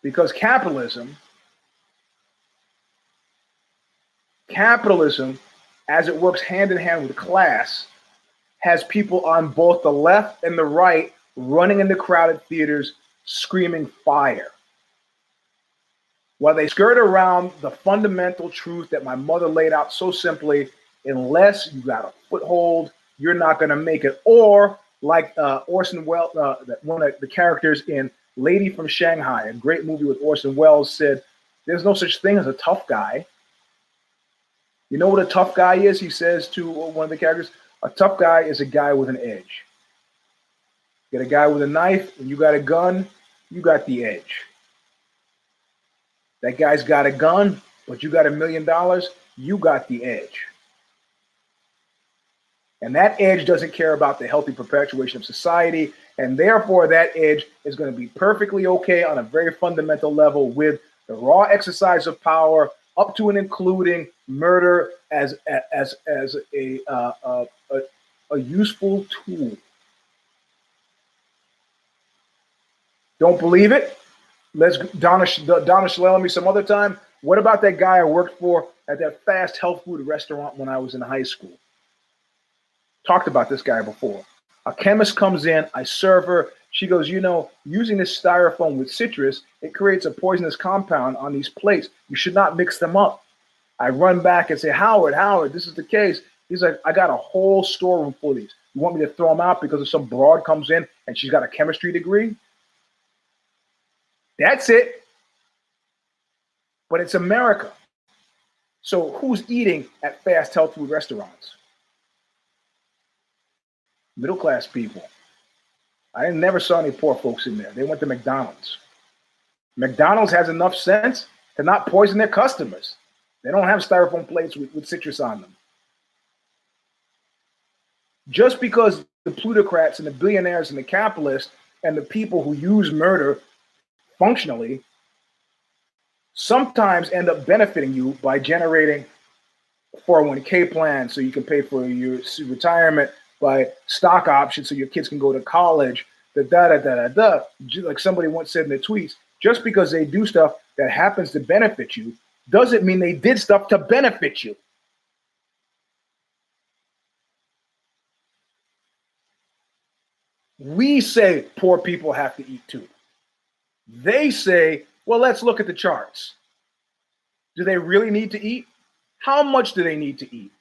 Because capitalism, capitalism, as it works hand in hand with class, has people on both the left and the right running into crowded theaters screaming fire. While they skirt around the fundamental truth that my mother laid out so simply unless you got a foothold, you're not going to make it. Or like uh, Orson Welles, uh, one of the characters in Lady from Shanghai, a great movie with Orson Welles, said, "There's no such thing as a tough guy." You know what a tough guy is? He says to one of the characters, "A tough guy is a guy with an edge." Get a guy with a knife, and you got a gun, you got the edge. That guy's got a gun, but you got a million dollars, you got the edge. And that edge doesn't care about the healthy perpetuation of society. And therefore, that edge is going to be perfectly okay on a very fundamental level with the raw exercise of power, up to and including murder as as as a uh, a, a, useful tool. Don't believe it? Let's Donna Donna Shalala me some other time. What about that guy I worked for at that fast health food restaurant when I was in high school? Talked about this guy before. A chemist comes in, I serve her. She goes, You know, using this styrofoam with citrus, it creates a poisonous compound on these plates. You should not mix them up. I run back and say, Howard, Howard, this is the case. He's like, I got a whole storeroom full of these. You want me to throw them out because if some broad comes in and she's got a chemistry degree? That's it. But it's America. So who's eating at fast health food restaurants? Middle class people. I never saw any poor folks in there. They went to McDonald's. McDonald's has enough sense to not poison their customers. They don't have styrofoam plates with, with citrus on them. Just because the plutocrats and the billionaires and the capitalists and the people who use murder functionally sometimes end up benefiting you by generating 401k plans so you can pay for your retirement by stock options so your kids can go to college. Da da da da da. Like somebody once said in the tweets, just because they do stuff that happens to benefit you doesn't mean they did stuff to benefit you. We say poor people have to eat too. They say, well, let's look at the charts. Do they really need to eat? How much do they need to eat?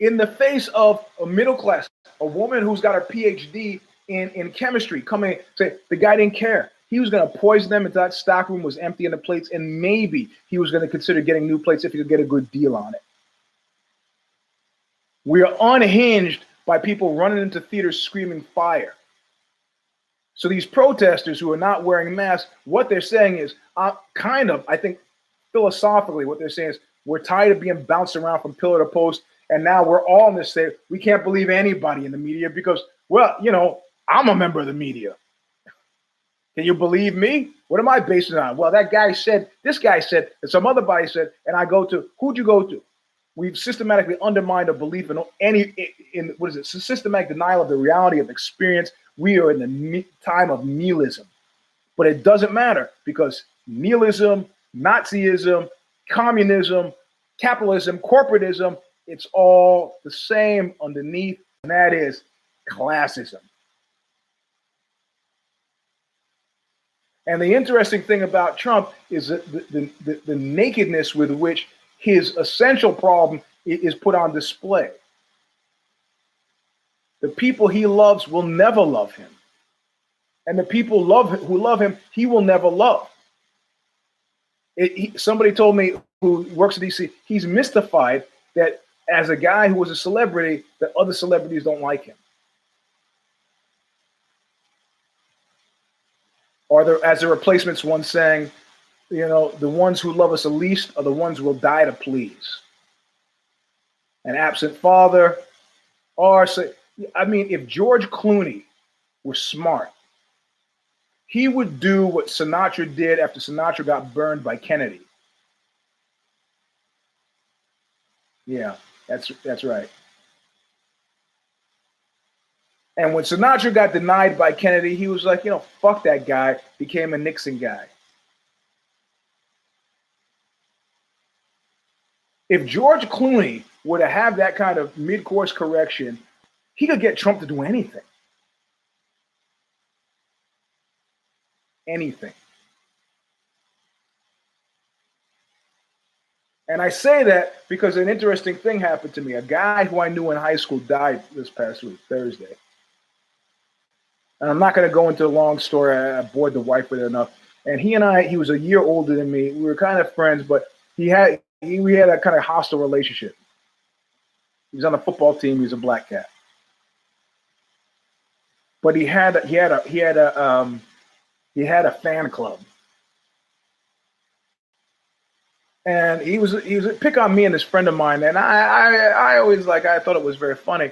In the face of a middle class, a woman who's got a PhD in, in chemistry coming, say the guy didn't care. He was going to poison them if that stock room was empty and the plates, and maybe he was going to consider getting new plates if he could get a good deal on it. We are unhinged by people running into theaters screaming fire. So these protesters who are not wearing masks, what they're saying is, uh, kind of, I think, philosophically, what they're saying is, we're tired of being bounced around from pillar to post and now we're all in this state. We can't believe anybody in the media because, well, you know, I'm a member of the media. Can you believe me? What am I basing on? Well, that guy said, this guy said, and some other body said, and I go to, who'd you go to? We've systematically undermined a belief in any, in what is it, systematic denial of the reality of experience. We are in the time of nihilism. But it doesn't matter because nihilism, Nazism, communism, capitalism, corporatism, it's all the same underneath, and that is classism. And the interesting thing about Trump is the, the, the, the nakedness with which his essential problem is put on display. The people he loves will never love him. And the people love who love him, he will never love. It, he, somebody told me who works at DC, he's mystified that as a guy who was a celebrity, that other celebrities don't like him. Are there, as the replacements one saying, you know, the ones who love us the least are the ones who will die to please. An absent father, or say, I mean, if George Clooney were smart, he would do what Sinatra did after Sinatra got burned by Kennedy. Yeah, that's that's right. And when Sinatra got denied by Kennedy, he was like, you know, fuck that guy, became a Nixon guy. If George Clooney were to have that kind of mid course correction, he could get Trump to do anything. Anything. And I say that because an interesting thing happened to me. A guy who I knew in high school died this past week, Thursday. And I'm not going to go into a long story. I, bored the wife with it enough. And he and I, he was a year older than me. We were kind of friends, but he had he, we had a kind of hostile relationship. He was on the football team. He was a black cat, but he had he had a he had a um, he had a fan club, and he was he was pick on me and this friend of mine, and I I, I always like I thought it was very funny.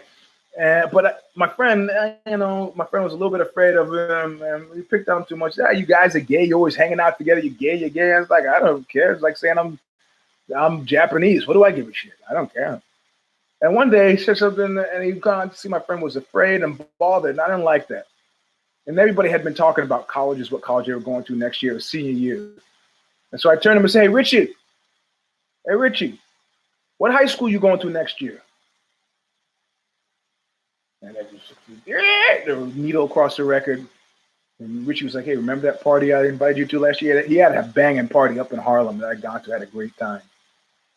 And but my friend, you know, my friend was a little bit afraid of him, and he picked on him too much. Yeah, you guys are gay. You're always hanging out together. You're gay. You're gay. I was like, I don't care. It's like saying I'm, I'm Japanese. What do I give a shit? I don't care. And one day he said something, and he kind of see my friend was afraid and bothered, and I didn't like that. And everybody had been talking about colleges, what college they were going to next year, senior year. And so I turned to him and said, Hey, Richie, hey, Richie, what high school you going to next year? And I just, yeah, was needle across the record. And Richie was like, hey, remember that party I invited you to last year? He had a banging party up in Harlem that I got to, had a great time.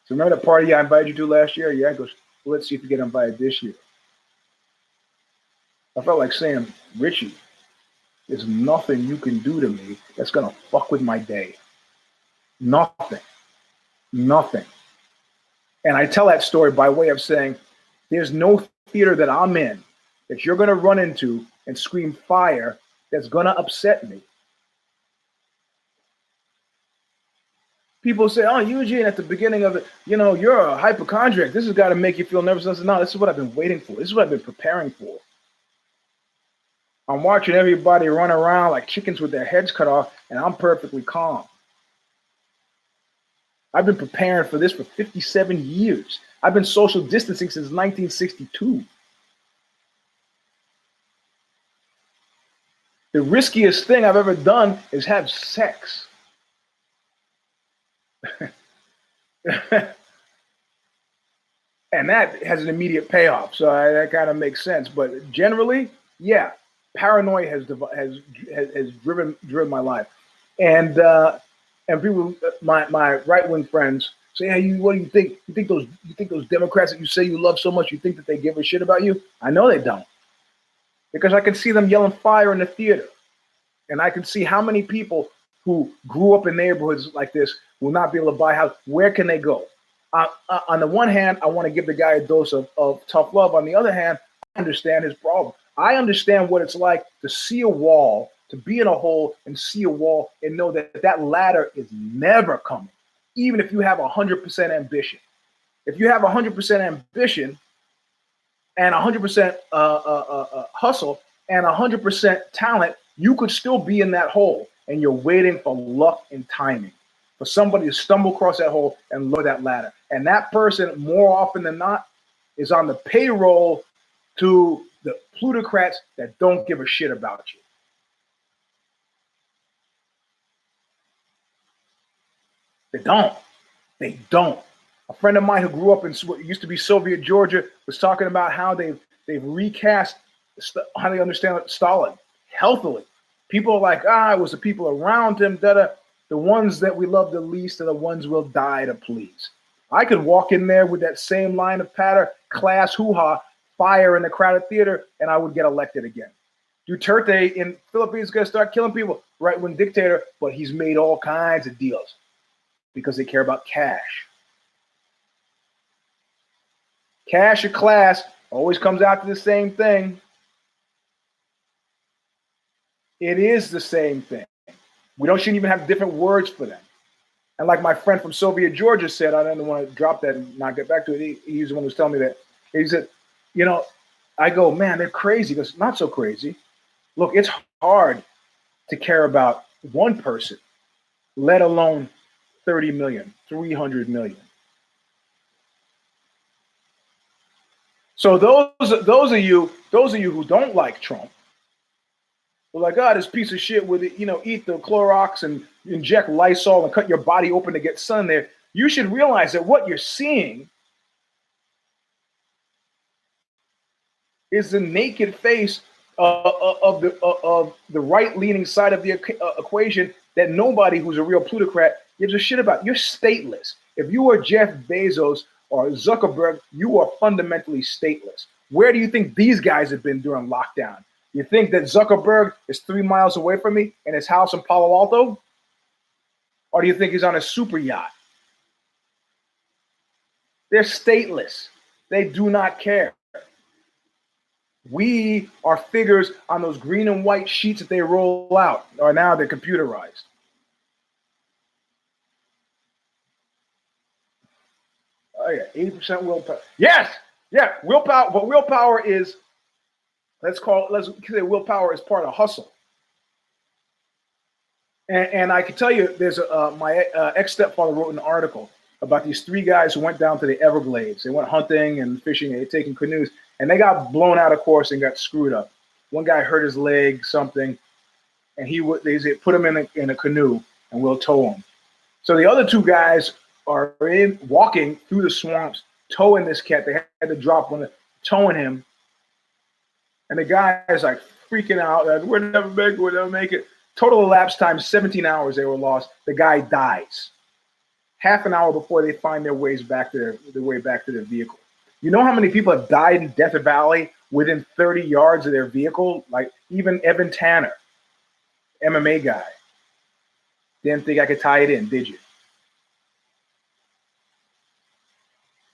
So remember that party I invited you to last year? Yeah, I goes, well, let's see if you get invited this year. I felt like saying, Richie, there's nothing you can do to me that's gonna fuck with my day. Nothing. Nothing. And I tell that story by way of saying, there's no theater that I'm in that you're going to run into and scream fire that's going to upset me. People say, "Oh, Eugene, at the beginning of it, you know, you're a hypochondriac. This has got to make you feel nervous." I said, "No, this is what I've been waiting for. This is what I've been preparing for." I'm watching everybody run around like chickens with their heads cut off, and I'm perfectly calm. I've been preparing for this for 57 years. I've been social distancing since 1962. The riskiest thing I've ever done is have sex. and that has an immediate payoff. So I, that kind of makes sense. But generally, yeah, paranoia has has has, driven driven my life, and uh, and people, my my right wing friends say, "Hey, you, what do you think? You think those you think those Democrats that you say you love so much, you think that they give a shit about you?" I know they don't because I can see them yelling fire in the theater. And I can see how many people who grew up in neighborhoods like this will not be able to buy a house. Where can they go? Uh, on the one hand, I want to give the guy a dose of, of tough love. On the other hand, I understand his problem. I understand what it's like to see a wall, to be in a hole and see a wall and know that that ladder is never coming, even if you have 100% ambition. If you have 100% ambition, and 100% uh, uh, uh, uh, hustle and 100% talent, You could still be in that hole and you're waiting for luck and timing for somebody to stumble across that hole and lower that ladder. And that person, more often than not, is on the payroll to the plutocrats that don't give a shit about you. They don't. They don't. A friend of mine who grew up in what used to be Soviet Georgia was talking about how they've they've recast how they understand Stalin healthily. People are like, ah, it was the people around him that are the ones that we love the least are the ones we'll die to please. I could walk in there with that same line of patter, class hoo ha, fire in the crowded theater, and I would get elected again. Duterte in Philippines is going to start killing people, right wing dictator, but he's made all kinds of deals because they care about cash. Cash or class always comes out to the same thing. It is the same thing. We don't shouldn't even have different words for them. And like my friend from Soviet Georgia said, I don't want to drop that and not get back to it. He, he's the one who's telling me that. He said, you know, I go, man, they're crazy. Goes, not so crazy. Look, it's hard to care about one person, let alone 30 million, 300 million. So those those of you those of you who don't like Trump, we're like, oh, this piece of shit with it, you know, eat the Clorox and inject Lysol and cut your body open to get sun there. You should realize that what you're seeing is the naked face uh, uh of the uh, of the right-leaning side of the uh, equation that nobody who's a real plutocrat gives a shit about. You're stateless. If you are Jeff Bezos or Zuckerberg, you are fundamentally stateless. Where do you think these guys have been during lockdown? You think that Zuckerberg is three miles away from me in his house in Palo Alto? Or do you think he's on a super yacht? They're stateless. They do not care. We are figures on those green and white sheets that they roll out, or now they're computerized. Oh yeah, eighty percent willpower. Yes, yeah, willpower. But willpower is Let's call let's say willpower is part of hustle. And, and I can tell you, there's a, uh, my uh, ex stepfather wrote an article about these three guys who went down to the Everglades. They went hunting and fishing and taking canoes, and they got blown out of course and got screwed up. One guy hurt his leg, something, and he would they put him in a, in a canoe and we'll tow him. So the other two guys are in walking through the swamps, towing this cat. They had to drop one, towing him and the guy is like freaking out. Like, we'll never make it. We'll never make it. Total elapsed time 17 hours. They were lost. The guy dies half an hour before they find their ways back to their, their way back to their vehicle. You know how many people have died in Death Valley within 30 yards of their vehicle? Like even Evan Tanner, MMA guy. Didn't think I could tie it in, did you?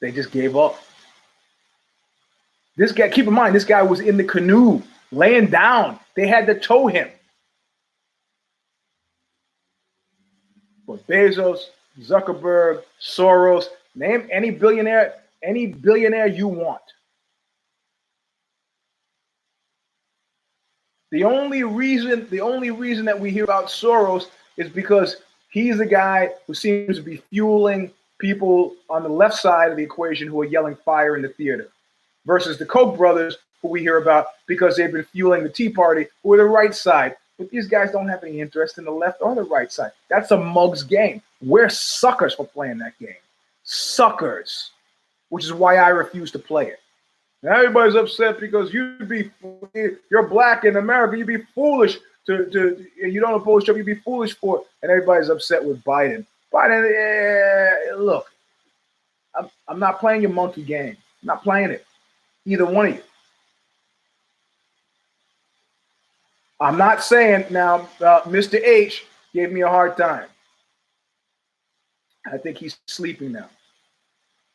They just gave up. This guy, keep in mind, this guy was in the canoe, laying down. They had to tow him. But Bezos, Zuckerberg, Soros, name any billionaire, any billionaire you want. The only reason, the only reason that we hear about Soros is because he's the guy who seems to be fueling people on the left side of the equation who are yelling fire in the theater versus the Koch brothers, who we hear about because they've been fueling the Tea Party, who are the right side. But these guys don't have any interest in the left or the right side. That's a mug's game. We're suckers for playing that game. Suckers. Which is why I refuse to play it. Everybody's upset because you'd be you're black in America, you'd be foolish to, to you don't oppose Trump, you'd be foolish for it. And everybody's upset with Biden. Eh, look, I'm, I'm not playing your monkey game. I'm not playing it either one of you. I'm not saying now, uh, Mr. H gave me a hard time. I think he's sleeping now.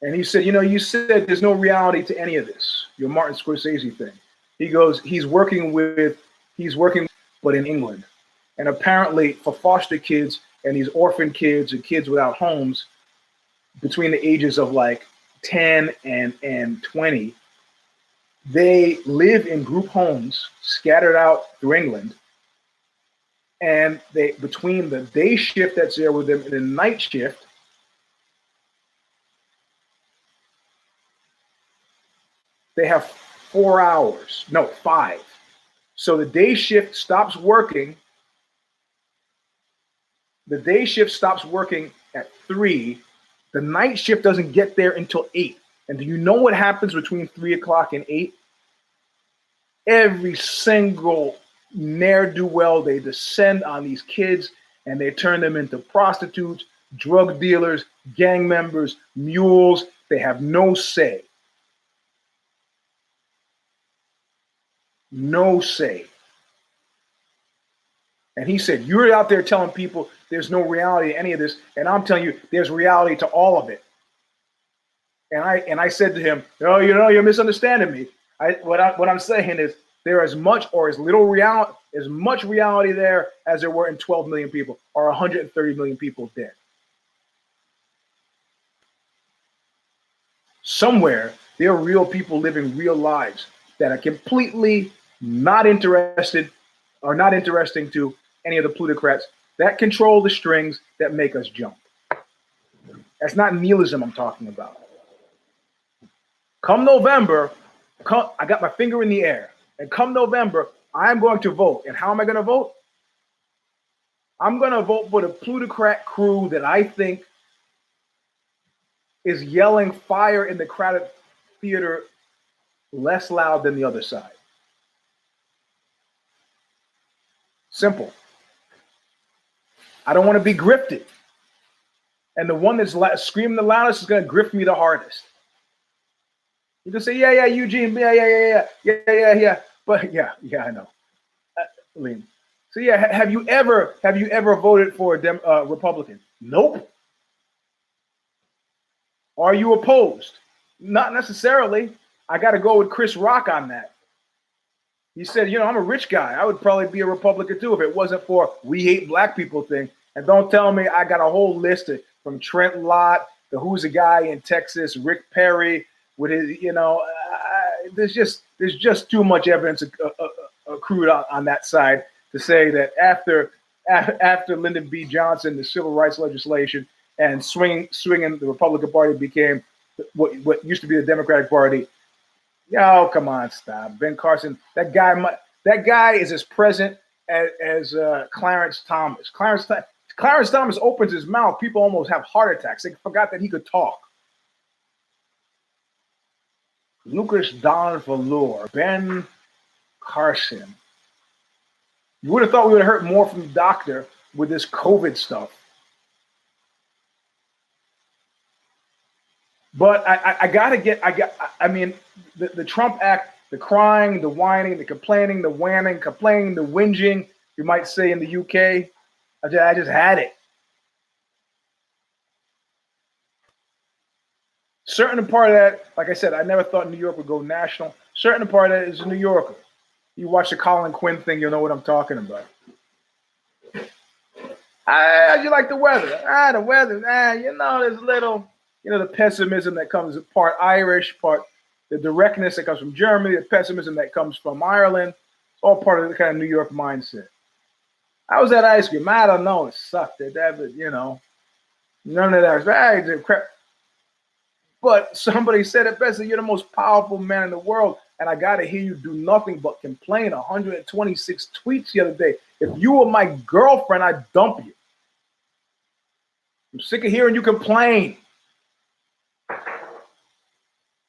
And he said, You know, you said there's no reality to any of this, your Martin Scorsese thing. He goes, He's working with, he's working, but in England. And apparently, for foster kids and these orphan kids and kids without homes between the ages of like 10 and, and 20, they live in group homes scattered out through England, And they between the day shift that's there with them and the night shift, they have four hours. No, five. So the day shift stops working. The day shift stops working at three. The night shift doesn't get there until eight. And do you know what happens between three o'clock and eight? Every single ne'er do well, they descend on these kids and they turn them into prostitutes, drug dealers, gang members, mules. They have no say. No say. And he said, You're out there telling people there's no reality to any of this. And I'm telling you, there's reality to all of it. And I and I said to him, Oh, you know, you're misunderstanding me. I what I what I'm saying is there is much or as little reality as much reality there as there were in 12 million people or 130 million people dead. Somewhere there are real people living real lives that are completely not interested or not interesting to any of the plutocrats that control the strings that make us jump. That's not nihilism I'm talking about. Come November, come, I got my finger in the air. And come November, I'm going to vote. And how am I going to vote? I'm going to vote for the plutocrat crew that I think is yelling fire in the crowded theater less loud than the other side. Simple. I don't want to be grifted. And the one that's la- screaming the loudest is going to grift me the hardest. You can say, yeah, yeah, Eugene, yeah, yeah, yeah, yeah, yeah, yeah, yeah. But yeah, yeah, I know. Uh, Liam. So yeah, ha- have you ever have you ever voted for a Dem- uh, Republican? Nope. Are you opposed? Not necessarily. I got to go with Chris Rock on that. He said, you know, I'm a rich guy. I would probably be a Republican too if it wasn't for we hate black people thing. And don't tell me I got a whole list of, from Trent Lott, the who's a guy in Texas, Rick Perry, with his, you know, uh, there's just there's just too much evidence uh, uh, accrued on, on that side to say that after after Lyndon B. Johnson, the civil rights legislation, and swinging swinging the Republican Party became what what used to be the Democratic Party Yo, come on, stop. Ben Carson, that guy, that guy is as present as, as uh, Clarence Thomas. Clarence, Clarence Thomas opens his mouth, people almost have heart attacks. They forgot that he could talk. Lucas Don Valor, Ben Carson. You would have thought we would have heard more from the doctor with this COVID stuff. But I, I, I got to get, I got, I mean, the, the Trump Act, the crying, the whining, the complaining, the whining, complaining, the whinging, you might say in the UK, I just, I just had it. Certain part of that, like I said, I never thought New York would go national. Certain part of that is a New Yorker. You watch the Colin Quinn thing, you'll know what I'm talking about. Ah, you like the weather? Ah, the weather. Ah, you know, there's little you know, the pessimism that comes part Irish, part the directness that comes from Germany, the pessimism that comes from Ireland, It's all part of the kind of New York mindset. I was at ice cream. I don't know. It sucked. It, that, but, you know, none of that. Crap. But somebody said it best. You're the most powerful man in the world, and I got to hear you do nothing but complain. 126 tweets the other day. If you were my girlfriend, I'd dump you. I'm sick of hearing you complain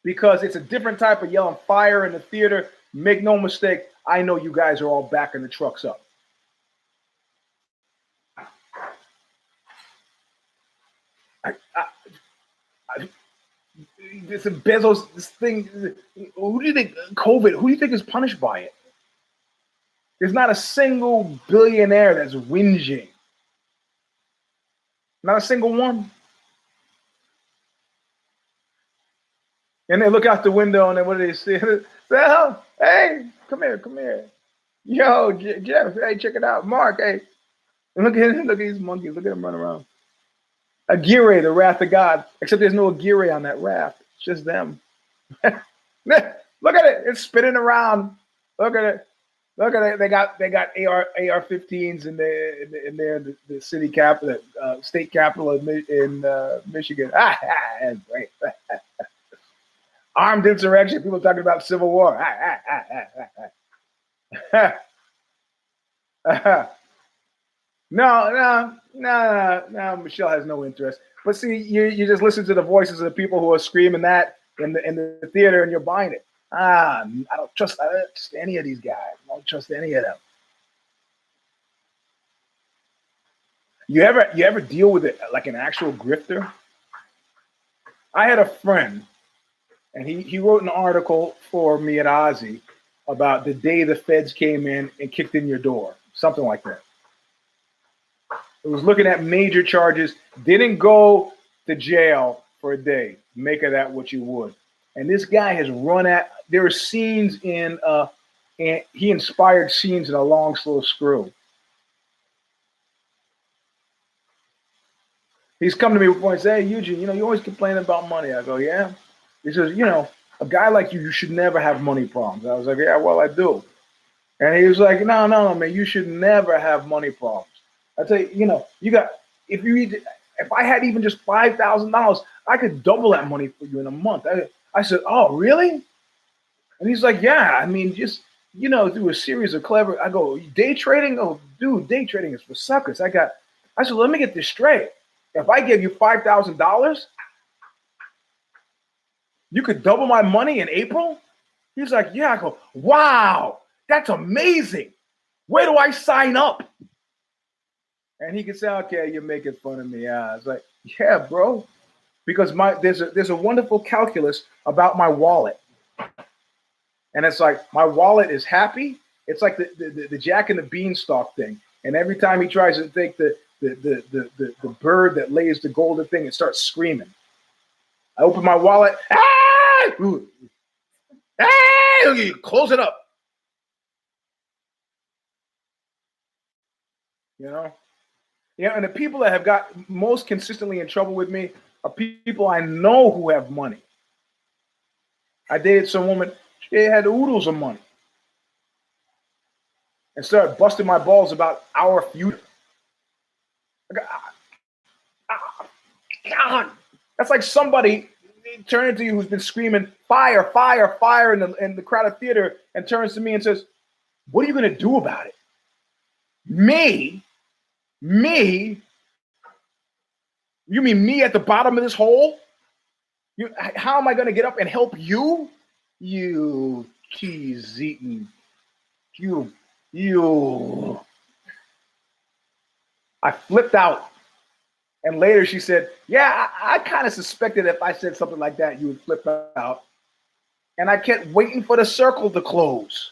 because it's a different type of yelling fire in the theater. Make no mistake, I know you guys are all backing the trucks up. This Bezos, this thing. Who do you think COVID? Who do you think is punished by it? There's not a single billionaire that's whinging. Not a single one. And they look out the window and then what do they see? Well, hey, come here, come here. Yo, Jeff, hey, check it out. Mark, hey. And look at him, look at these monkeys. Look at them run around. Aguirre, the wrath of God. Except there's no Aguirre on that raft. It's just them. look at it. It's spinning around. Look at it. Look at it. They got they got AR AR-15s in there in, there the, the city capital, uh, state capital in, in uh, Michigan. Ah, that's great. Armed insurrection. People talking about civil war. Ah, ah, no, no, no, no, Michelle has no interest. But see, you, you just listen to the voices of the people who are screaming that in the in the theater, and you're buying it. Ah, I don't trust, I don't trust any of these guys. I don't trust any of them. You ever you ever deal with it like an actual grifter? I had a friend, and he he wrote an article for me at OZY about the day the feds came in and kicked in your door, something like that. It was looking at major charges, didn't go to jail for a day. Make of that what you would. And this guy has run at. There are scenes in, uh, and he inspired scenes in a long, slow screw. He's come to me before and say, "Hey, Eugene, you know, you always complain about money." I go, "Yeah." He says, "You know, a guy like you, you should never have money problems." I was like, "Yeah, well, I do." And he was like, "No, no, no, man, you should never have money problems." I tell you, you know, you got if you if I had even just five thousand dollars, I could double that money for you in a month. I, I said, Oh, really? And he's like, Yeah, I mean, just you know, through a series of clever. I go, day trading? Oh, dude, day trading is for suckers. I got. I said, let me get this straight. If I gave you five thousand dollars, you could double my money in April. He's like, Yeah. I go, Wow, that's amazing. Where do I sign up? And he could say, Okay, you're making fun of me. I was like, Yeah, bro because my there's a there's a wonderful calculus about my wallet, and it's like my wallet is happy. It's like the the, the Jack and the Beanstalk thing, and every time he tries to the the, the the the the bird that lays the golden thing, it starts screaming. I open my wallet. Ah! Ah! Close it up. You know? Yeah, and the people that have got most consistently in trouble with me are people I know who have money. I dated some woman, she had oodles of money. And started busting my balls about our future. God, that's like somebody turning to you who's been screaming fire, fire, fire in the in the crowded theater and turns to me and says, What are you gonna do about it? Me, me you mean me at the bottom of this hole? You, how am I going to get up and help you? You cheese eating, you, you. I flipped out. And later she said, Yeah, I, I kind of suspected if I said something like that, you would flip out. And I kept waiting for the circle to close.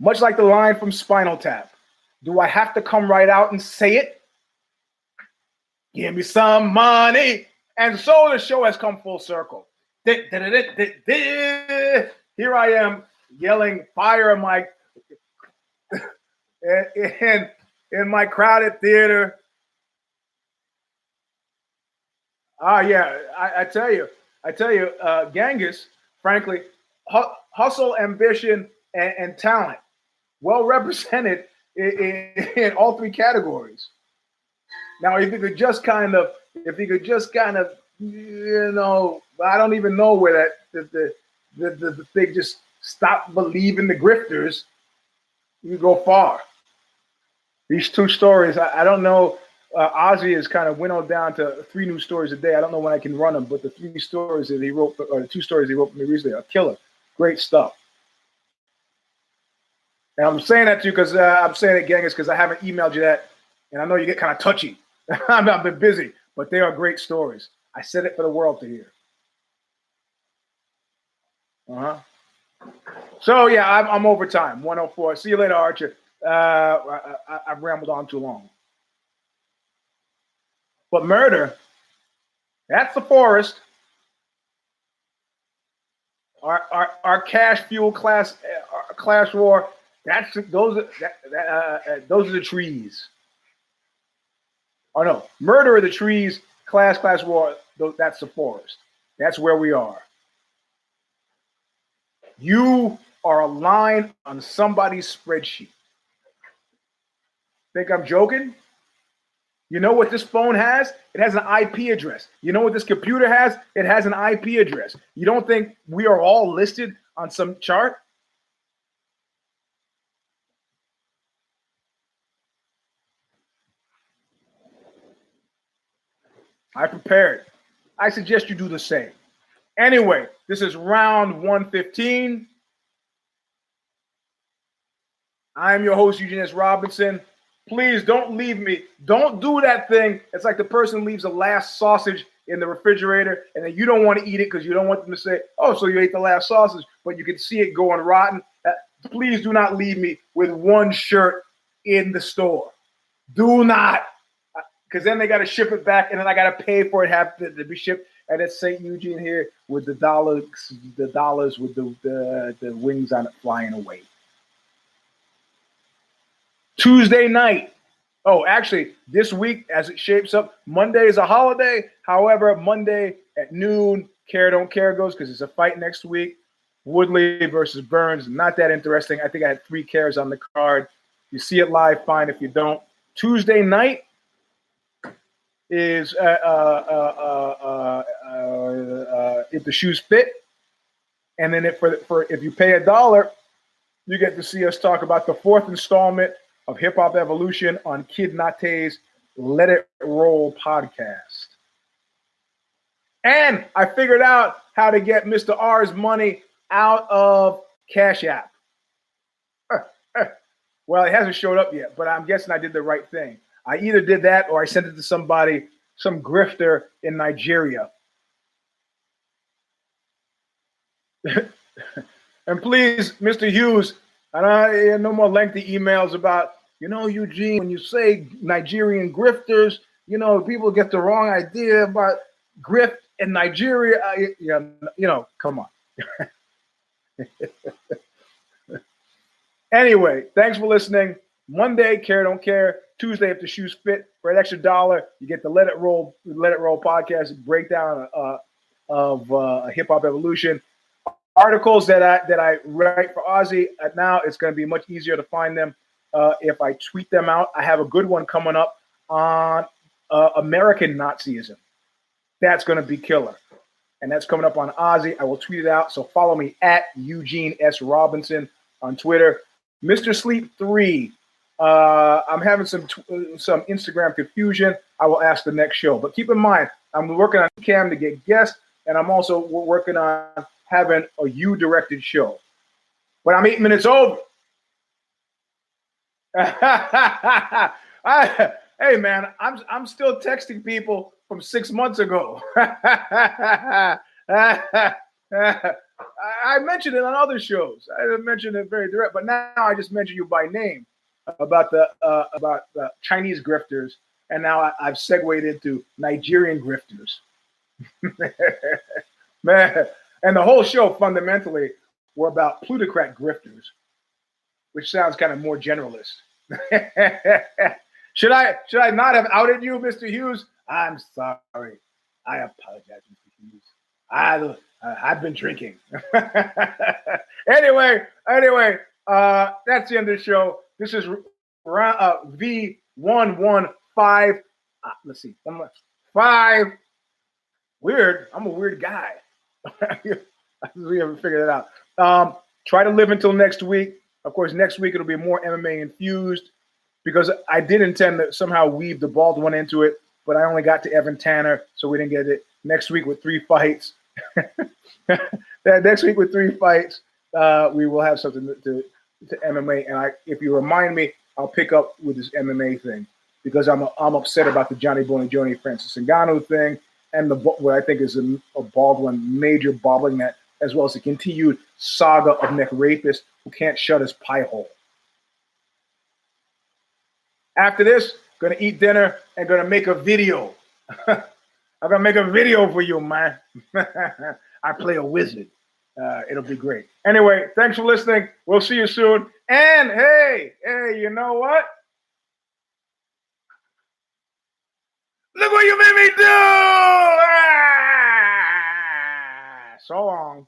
Much like the line from Spinal Tap. Do I have to come right out and say it? Give me some money. And so the show has come full circle. Here I am yelling fire my in, in my crowded theater. Ah, yeah, I, I tell you, I tell you, uh, Genghis, frankly, hu- hustle, ambition, and, and, talent, well represented in, in, in all three categories. Now, if he could just kind of, if he could just kind of, you know, I don't even know where that the the the, the, thing just stop believing the grifters, you go far. These two stories, I, I don't know. Uh, OZY is kind of winnowed down to three new stories a day. I don't know when I can run them, but the three stories that he wrote, or the two stories he wrote for me recently, are killer. Great stuff. And I'm saying that to you because uh, I'm saying it, Genghis, because I haven't emailed you that, and I know you get kind of touchy. I've been busy, but they are great stories. I said it for the world to hear. Uh huh. So yeah, I'm, I'm over time. 104. See you later, Archer. Uh, I, I, I've rambled on too long. But murder, that's the forest. Our, our, our cash fuel class uh, class war. That's those are, that, uh, uh, those are the trees. Oh no, murder of the trees, class, class war. That's the forest. That's where we are. You are a line on somebody's spreadsheet. Think I'm joking? You know what this phone has? It has an IP address. You know what this computer has? It has an IP address. You don't think we are all listed on some chart? I prepared. I suggest you do the same. Anyway, this is round 115. I'm your host, Eugene S. Robinson. Please don't leave me. Don't do that thing. It's like the person leaves the last sausage in the refrigerator and then you don't want to eat it because you don't want them to say, oh, so you ate the last sausage, but you can see it going rotten. Uh, please do not leave me with one shirt in the store. Do not because then they got to ship it back, and then I got to pay for it have to, to, be shipped. And it's St. Eugene here with the dollars, the dollars with the, the the wings on it flying away. Tuesday night. Oh, actually, this week as it shapes up, Monday is a holiday. However, Monday at noon, care don't care goes because it's a fight next week. Woodley versus Burns. Not that interesting. I think I had three cares on the card. You see it live, fine. If you don't, Tuesday night, is uh, uh, uh, if the shoes fit, and then if for for if you pay a dollar, you get to see us talk about the fourth installment of Hip Hop Evolution on Kid Nate's Let It Roll podcast. And I figured out how to get Mr. R's money out of Cash App. well, it hasn't showed up yet, but I'm guessing I did the right thing. I either did that or I sent it to somebody, some grifter in Nigeria. and please, Mr. Hughes, and I no more lengthy emails about, you know, Eugene, when you say Nigerian grifters, you know, people get the wrong idea about grift in Nigeria. I, you know, come on. anyway, thanks for listening. Monday, care don't care. Tuesday, if the shoes fit, for an extra dollar, you get the Let It Roll, Let It Roll podcast breakdown uh, of uh, Hip Hop Evolution. Articles that I that I write for OZY. Uh, now it's going to be much easier to find them uh, if I tweet them out. I have a good one coming up on uh, American Nazism. That's going to be killer, and that's coming up on OZY. I will tweet it out. So follow me at Eugene S Robinson on Twitter. Mr. Sleep Three uh, I'm having some some Instagram confusion. I will ask the next show. But keep in mind, I'm working on Cam to get guests, and I'm also working on having a you directed show. But I'm eight minutes over. I, hey man, I'm I'm still texting people from six months ago. I mentioned it on other shows. I mentioned it very direct, but now I just mention you by name about the uh, about the Chinese grifters, and now I, have segued into Nigerian grifters. Man, and the whole show fundamentally were about plutocrat grifters, which sounds kind of more generalist. should I should I not have outed you, Mr. Hughes? I'm sorry. I apologize, Mr. Hughes. I I've been drinking. anyway, anyway, uh, that's the end of the show. This is uh, V115. Uh, let's see. Five. Weird. I'm a weird guy. we haven't figured that out. Um, try to live until next week. Of course, next week it'll be more MMA infused because I did intend to somehow weave the bald one into it, but I only got to Evan Tanner, so we didn't get it. Next week with three fights. next week with three fights, uh, we will have something to, to, to MMA. And I, if you remind me, I'll pick up with this MMA thing because I'm I'm upset about the Johnny and Johnny Francis Ngannou thing and the what I think is a, a Baldwin major net, as well as the continued saga of Nick Rapist who can't shut his pie hole. After this, gonna eat dinner and gonna make a video. I'm gonna make a video for you, man. I play a wizard. Uh, it'll be great. Anyway, thanks for listening. We'll see you soon. And hey, hey, you know what? Look what you made me do! Ah! So long.